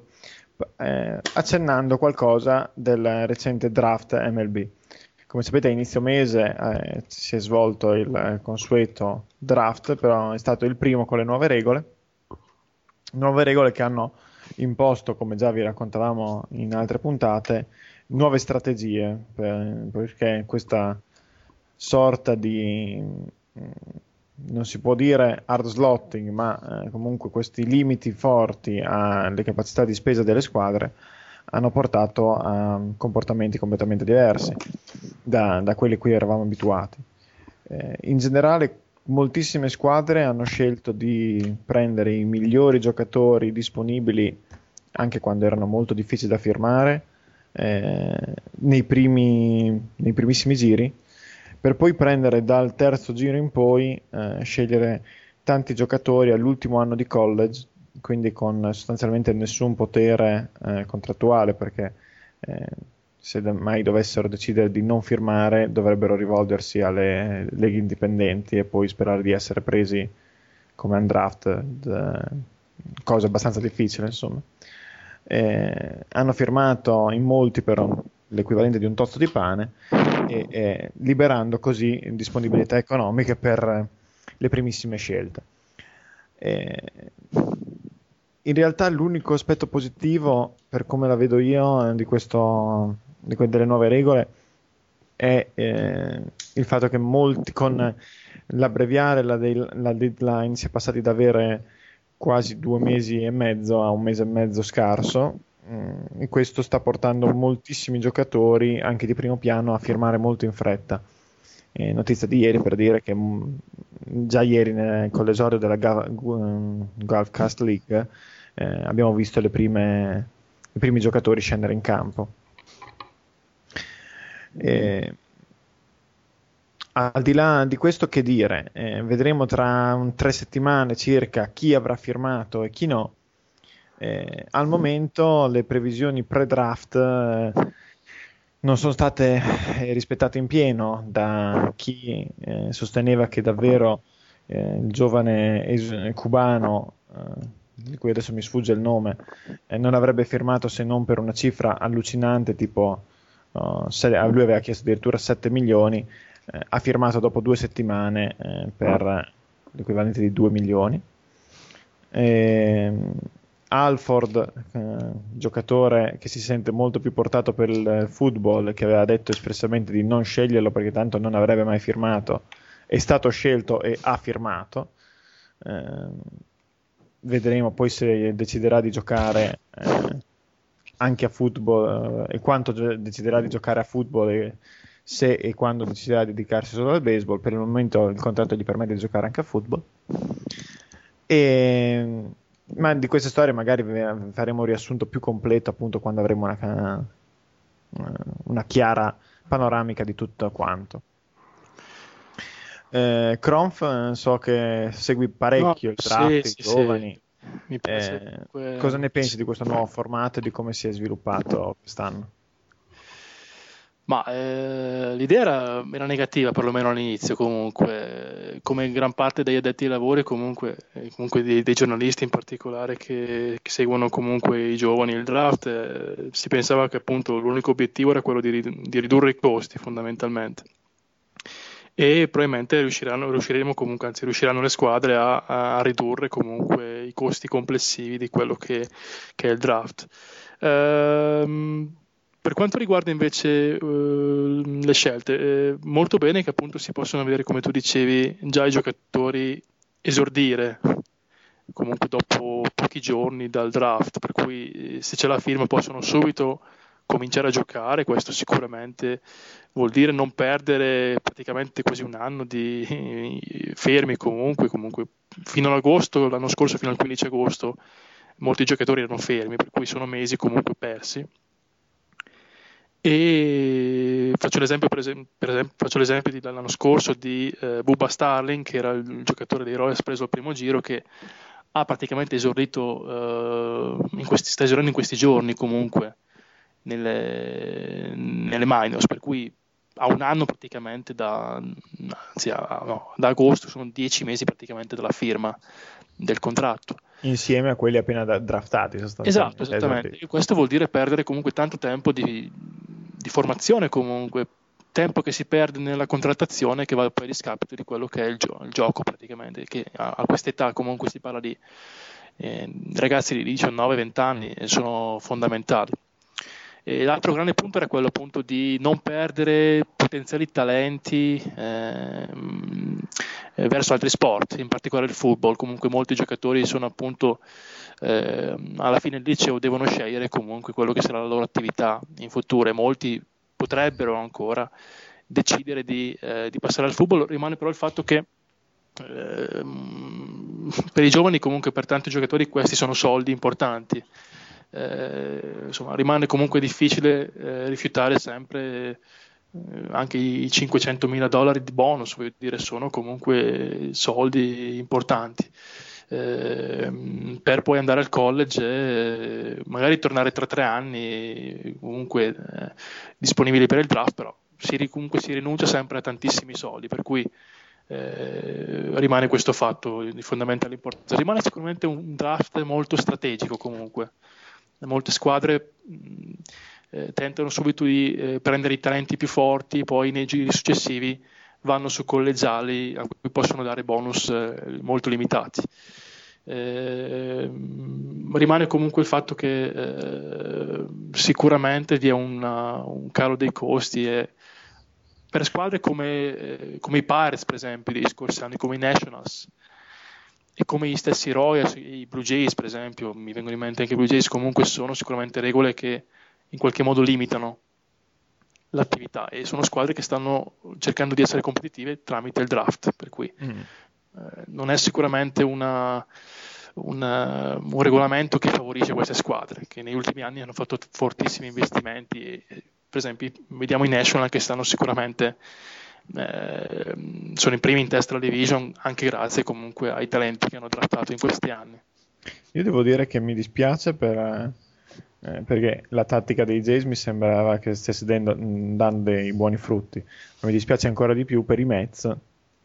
S2: eh, accennando qualcosa del recente draft MLB. come sapete a inizio mese eh, si è svolto il consueto draft, però è stato il primo con le nuove regole, nuove regole che hanno imposto, come già vi raccontavamo in altre puntate, nuove strategie, per, perché questa sorta di non si può dire hard slotting, ma eh, comunque questi limiti forti alle capacità di spesa delle squadre hanno portato a comportamenti completamente diversi da, da quelli a cui eravamo abituati. Eh, in generale, moltissime squadre hanno scelto di prendere i migliori giocatori disponibili anche quando erano molto difficili da firmare eh, nei, primi, nei primissimi giri per poi prendere dal terzo giro in poi eh, scegliere tanti giocatori all'ultimo anno di college, quindi con sostanzialmente nessun potere eh, contrattuale, perché eh, se mai dovessero decidere di non firmare dovrebbero rivolgersi alle leghe indipendenti e poi sperare di essere presi come undrafted, cosa abbastanza difficile insomma. Eh, hanno firmato in molti per l'equivalente di un tozzo di pane e, e liberando così disponibilità economiche per le primissime scelte. E, in realtà l'unico aspetto positivo, per come la vedo io, di questo, di que- delle nuove regole è eh, il fatto che molti con l'abbreviare la, de- la deadline si è passati da avere quasi due mesi e mezzo a un mese e mezzo scarso Mm, questo sta portando moltissimi giocatori anche di primo piano a firmare molto in fretta. Eh, notizia di ieri per dire che mh, mm, già ieri nel, con l'esordio della Gu- Gulf Cast League eh, abbiamo visto prime, i primi giocatori scendere in campo. Eh, al di là di questo, che dire? Eh, vedremo tra tre settimane circa chi avrà firmato e chi no. Eh, al momento le previsioni pre-draft eh, non sono state eh, rispettate in pieno da chi eh, sosteneva che davvero eh, il giovane es- cubano, eh, di cui adesso mi sfugge il nome, non avrebbe firmato se non per una cifra allucinante, tipo uh, lui aveva chiesto addirittura 7 milioni, ha firmato dopo due settimane per l'equivalente di 2 milioni. E, ehm, Alford, eh, giocatore che si sente molto più portato per il football, che aveva detto espressamente di non sceglierlo perché tanto non avrebbe mai firmato, è stato scelto e ha firmato. Eh, vedremo poi se deciderà di giocare eh, anche a football eh, e quanto deciderà di giocare a football e se e quando deciderà di dedicarsi solo al baseball. Per il momento il contratto gli permette di giocare anche a football. E ma di queste storie magari faremo un riassunto più completo appunto quando avremo una, una chiara panoramica di tutto quanto. Eh, Kronf so che segui parecchio no, il draft, sì, i giovani. Sì. Eh, cosa ne pensi di questo nuovo formato e di come si è sviluppato quest'anno?
S5: Ma eh, l'idea era, era, negativa, perlomeno all'inizio, comunque, come gran parte degli addetti ai lavori, comunque, eh, comunque dei, dei, giornalisti in particolare che, che, seguono comunque i giovani, il draft, eh, si pensava che appunto l'unico obiettivo era quello di, di ridurre i costi fondamentalmente. E probabilmente riusciremo comunque, anzi riusciranno le squadre a, a, ridurre comunque i costi complessivi di quello che, che è il draft. Ehm, per quanto riguarda invece uh, le scelte, eh, molto bene che appunto si possono vedere, come tu dicevi, già i giocatori esordire comunque dopo pochi giorni dal draft, per cui eh, se c'è la firma possono subito cominciare a giocare, questo sicuramente vuol dire non perdere praticamente quasi un anno di fermi comunque, comunque fino ad agosto, l'anno scorso fino al 15 agosto molti giocatori erano fermi, per cui sono mesi comunque persi e faccio l'esempio, per esempio, per esempio faccio l'esempio dell'anno scorso di eh, Bubba Starling, che era il giocatore dei Royals preso al primo giro, che ha praticamente esordito, eh, in questi, sta esordendo in questi giorni comunque nelle, nelle minors, per cui ha un anno praticamente da, anzi, no, da agosto, sono dieci mesi praticamente dalla firma del contratto
S2: insieme a quelli appena draftati.
S5: Esatto, esattamente. E questo vuol dire perdere comunque tanto tempo di, di formazione comunque tempo che si perde nella contrattazione che va poi a discapito di quello che è il, gio- il gioco praticamente, che a, a questa età comunque si parla di eh, ragazzi di 19-20 anni e sono fondamentali. E l'altro grande punto era quello appunto di non perdere potenziali talenti eh, verso altri sport, in particolare il football. Comunque molti giocatori sono appunto eh, alla fine del liceo devono scegliere comunque quello che sarà la loro attività in futuro e molti potrebbero ancora decidere di, eh, di passare al football. Rimane però il fatto che ehm, per i giovani comunque per tanti giocatori questi sono soldi importanti eh, insomma, rimane comunque difficile eh, rifiutare sempre eh, anche i 500 mila dollari di bonus, voglio dire, sono comunque soldi importanti. Eh, per poi andare al college e magari tornare tra tre anni comunque eh, disponibili per il draft, però si, comunque si rinuncia sempre a tantissimi soldi, per cui eh, rimane questo fatto di fondamentale importanza. Rimane sicuramente un draft molto strategico comunque molte squadre mh, eh, tentano subito di eh, prendere i talenti più forti, poi nei giri successivi vanno su collegiali a cui possono dare bonus eh, molto limitati. Ehm, rimane comunque il fatto che eh, sicuramente vi è una, un calo dei costi e per squadre come, eh, come i Pirates, per esempio, degli scorsi anni, come i Nationals, e come gli stessi Royals, i Blue Jays per esempio, mi vengono in mente anche i Blue Jays, comunque sono sicuramente regole che in qualche modo limitano l'attività e sono squadre che stanno cercando di essere competitive tramite il draft, per cui mm. eh, non è sicuramente una, una, un regolamento che favorisce queste squadre, che negli ultimi anni hanno fatto fortissimi investimenti e, per esempio vediamo i National che stanno sicuramente eh, sono i primi in testa alla division anche grazie comunque ai talenti che hanno trattato in questi anni.
S2: Io devo dire che mi dispiace per, eh, perché la tattica dei Jays mi sembrava che stesse dando, dando dei buoni frutti. Ma mi dispiace ancora di più per i Mets,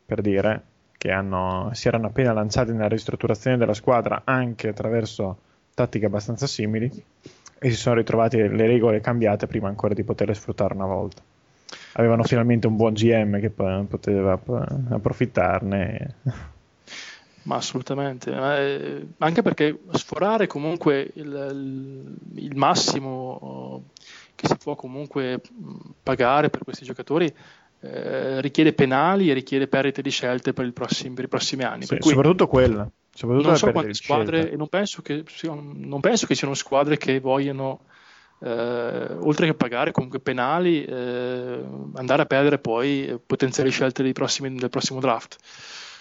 S2: per dire che hanno, si erano appena lanciati nella ristrutturazione della squadra anche attraverso tattiche abbastanza simili e si sono ritrovati le regole cambiate prima ancora di poterle sfruttare una volta avevano finalmente un buon GM che poteva approfittarne.
S5: Ma assolutamente, eh, anche perché sforare comunque il, il, massimo che si può comunque pagare per questi giocatori eh, richiede penali e richiede perdite di scelte per, prossimi, per i prossimi anni.
S2: Sì, soprattutto quella. Soprattutto
S5: non so quante squadre, e non penso, che, non penso che siano squadre che vogliono eh, oltre che pagare comunque penali, eh, andare a perdere poi potenziali scelte prossimi, del prossimo draft.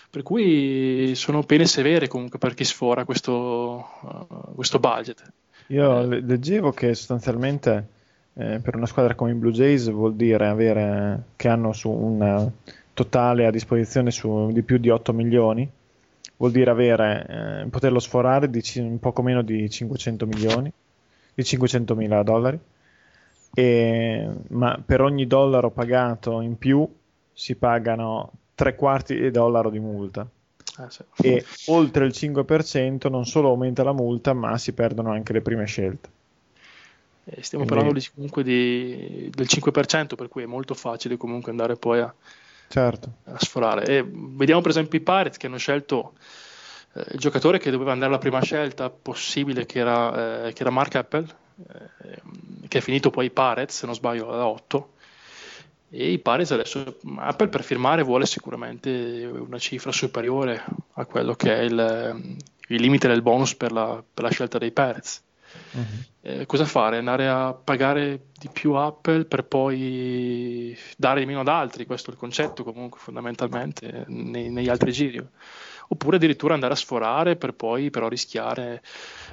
S5: Per cui sono pene severe comunque per chi sfora questo, uh, questo budget.
S2: Io eh. leggevo che sostanzialmente eh, per una squadra come i Blue Jays vuol dire avere che hanno su un totale a disposizione su, di più di 8 milioni, vuol dire avere, eh, poterlo sforare di c- un poco meno di 500 milioni di 500 mila dollari, e, ma per ogni dollaro pagato in più si pagano tre quarti di dollaro di multa. Ah, sì. E oltre il 5% non solo aumenta la multa, ma si perdono anche le prime scelte.
S5: Eh, stiamo Quindi... parlando di, comunque di, del 5%, per cui è molto facile comunque andare poi a,
S2: certo.
S5: a sforare. E vediamo per esempio i Pirates che hanno scelto il giocatore che doveva andare alla prima scelta possibile, che era, eh, che era Mark Apple, eh, che è finito poi i Parets, se non sbaglio, da 8. E i Parets adesso, Apple per firmare vuole sicuramente una cifra superiore a quello che è il, il limite del bonus per la, per la scelta dei Parets. Uh-huh. Eh, cosa fare? Andare a pagare di più Apple per poi dare di meno ad altri? Questo è il concetto comunque fondamentalmente nei, negli altri giri oppure addirittura andare a sforare per poi però rischiare.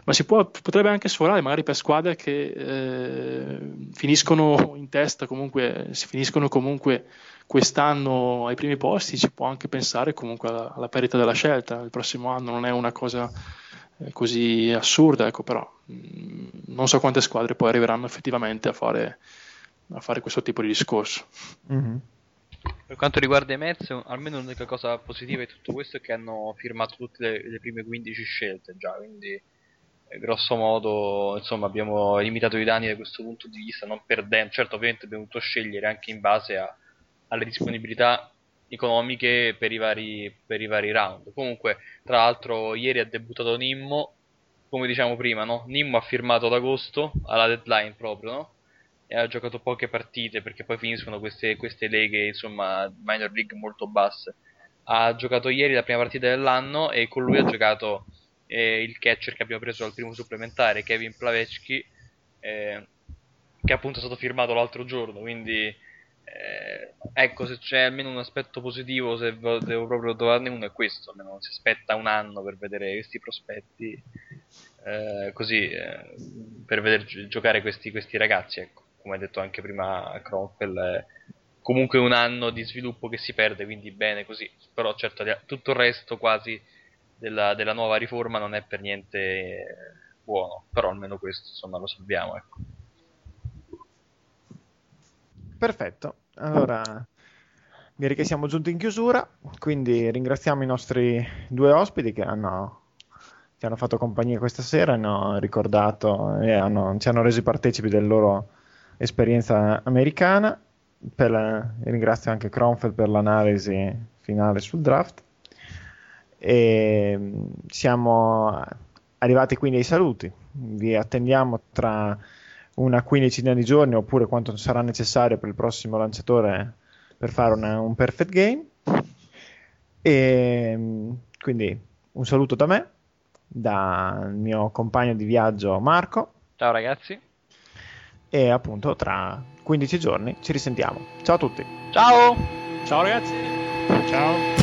S5: Ma si può, potrebbe anche sforare magari per squadre che eh, finiscono in testa, comunque si finiscono comunque quest'anno ai primi posti, si può anche pensare comunque alla, alla perdita della scelta il prossimo anno, non è una cosa eh, così assurda, ecco, però mm, non so quante squadre poi arriveranno effettivamente a fare, a fare questo tipo di discorso. Mm-hmm.
S3: Per quanto riguarda i Mets, almeno l'unica cosa positiva di tutto questo è che hanno firmato tutte le, le prime 15 scelte già, quindi eh, grosso modo insomma, abbiamo limitato i danni da questo punto di vista, non perdendo, certo ovviamente abbiamo dovuto scegliere anche in base a, alle disponibilità economiche per i vari, per i vari round. Comunque, tra l'altro, ieri ha debuttato Nimmo, come diciamo prima, no? Nimmo ha firmato ad agosto, alla deadline proprio, no? E ha giocato poche partite perché poi finiscono queste, queste leghe, insomma, minor league molto basse. Ha giocato ieri la prima partita dell'anno e con lui ha giocato eh, il catcher che abbiamo preso al primo supplementare, Kevin Plavecki, eh, che appunto è stato firmato l'altro giorno, quindi eh, ecco, se c'è almeno un aspetto positivo, se devo proprio trovarne uno, è questo. Almeno si aspetta un anno per vedere questi prospetti, eh, così eh, per vedere gi- giocare questi, questi, ragazzi. Ecco, come ha detto anche prima Kronfeld, comunque un anno di sviluppo che si perde, quindi bene così. Però, certo, tutto il resto quasi della, della nuova riforma non è per niente buono. Però almeno questo, insomma, lo salviamo. Ecco.
S2: Perfetto. Allora, direi che siamo giunti in chiusura, quindi ringraziamo i nostri due ospiti che hanno, ci hanno fatto compagnia questa sera, hanno ricordato e hanno, ci hanno resi partecipi della loro esperienza americana. La, ringrazio anche Kronfeld per l'analisi finale sul draft. E siamo arrivati quindi ai saluti. Vi attendiamo tra una quindicina di giorni oppure quanto sarà necessario per il prossimo lanciatore per fare una, un perfect game. E quindi un saluto da me, dal mio compagno di viaggio Marco.
S3: Ciao ragazzi.
S2: E appunto tra 15 giorni ci risentiamo. Ciao a tutti.
S3: Ciao.
S5: Ciao ragazzi.
S4: Ciao.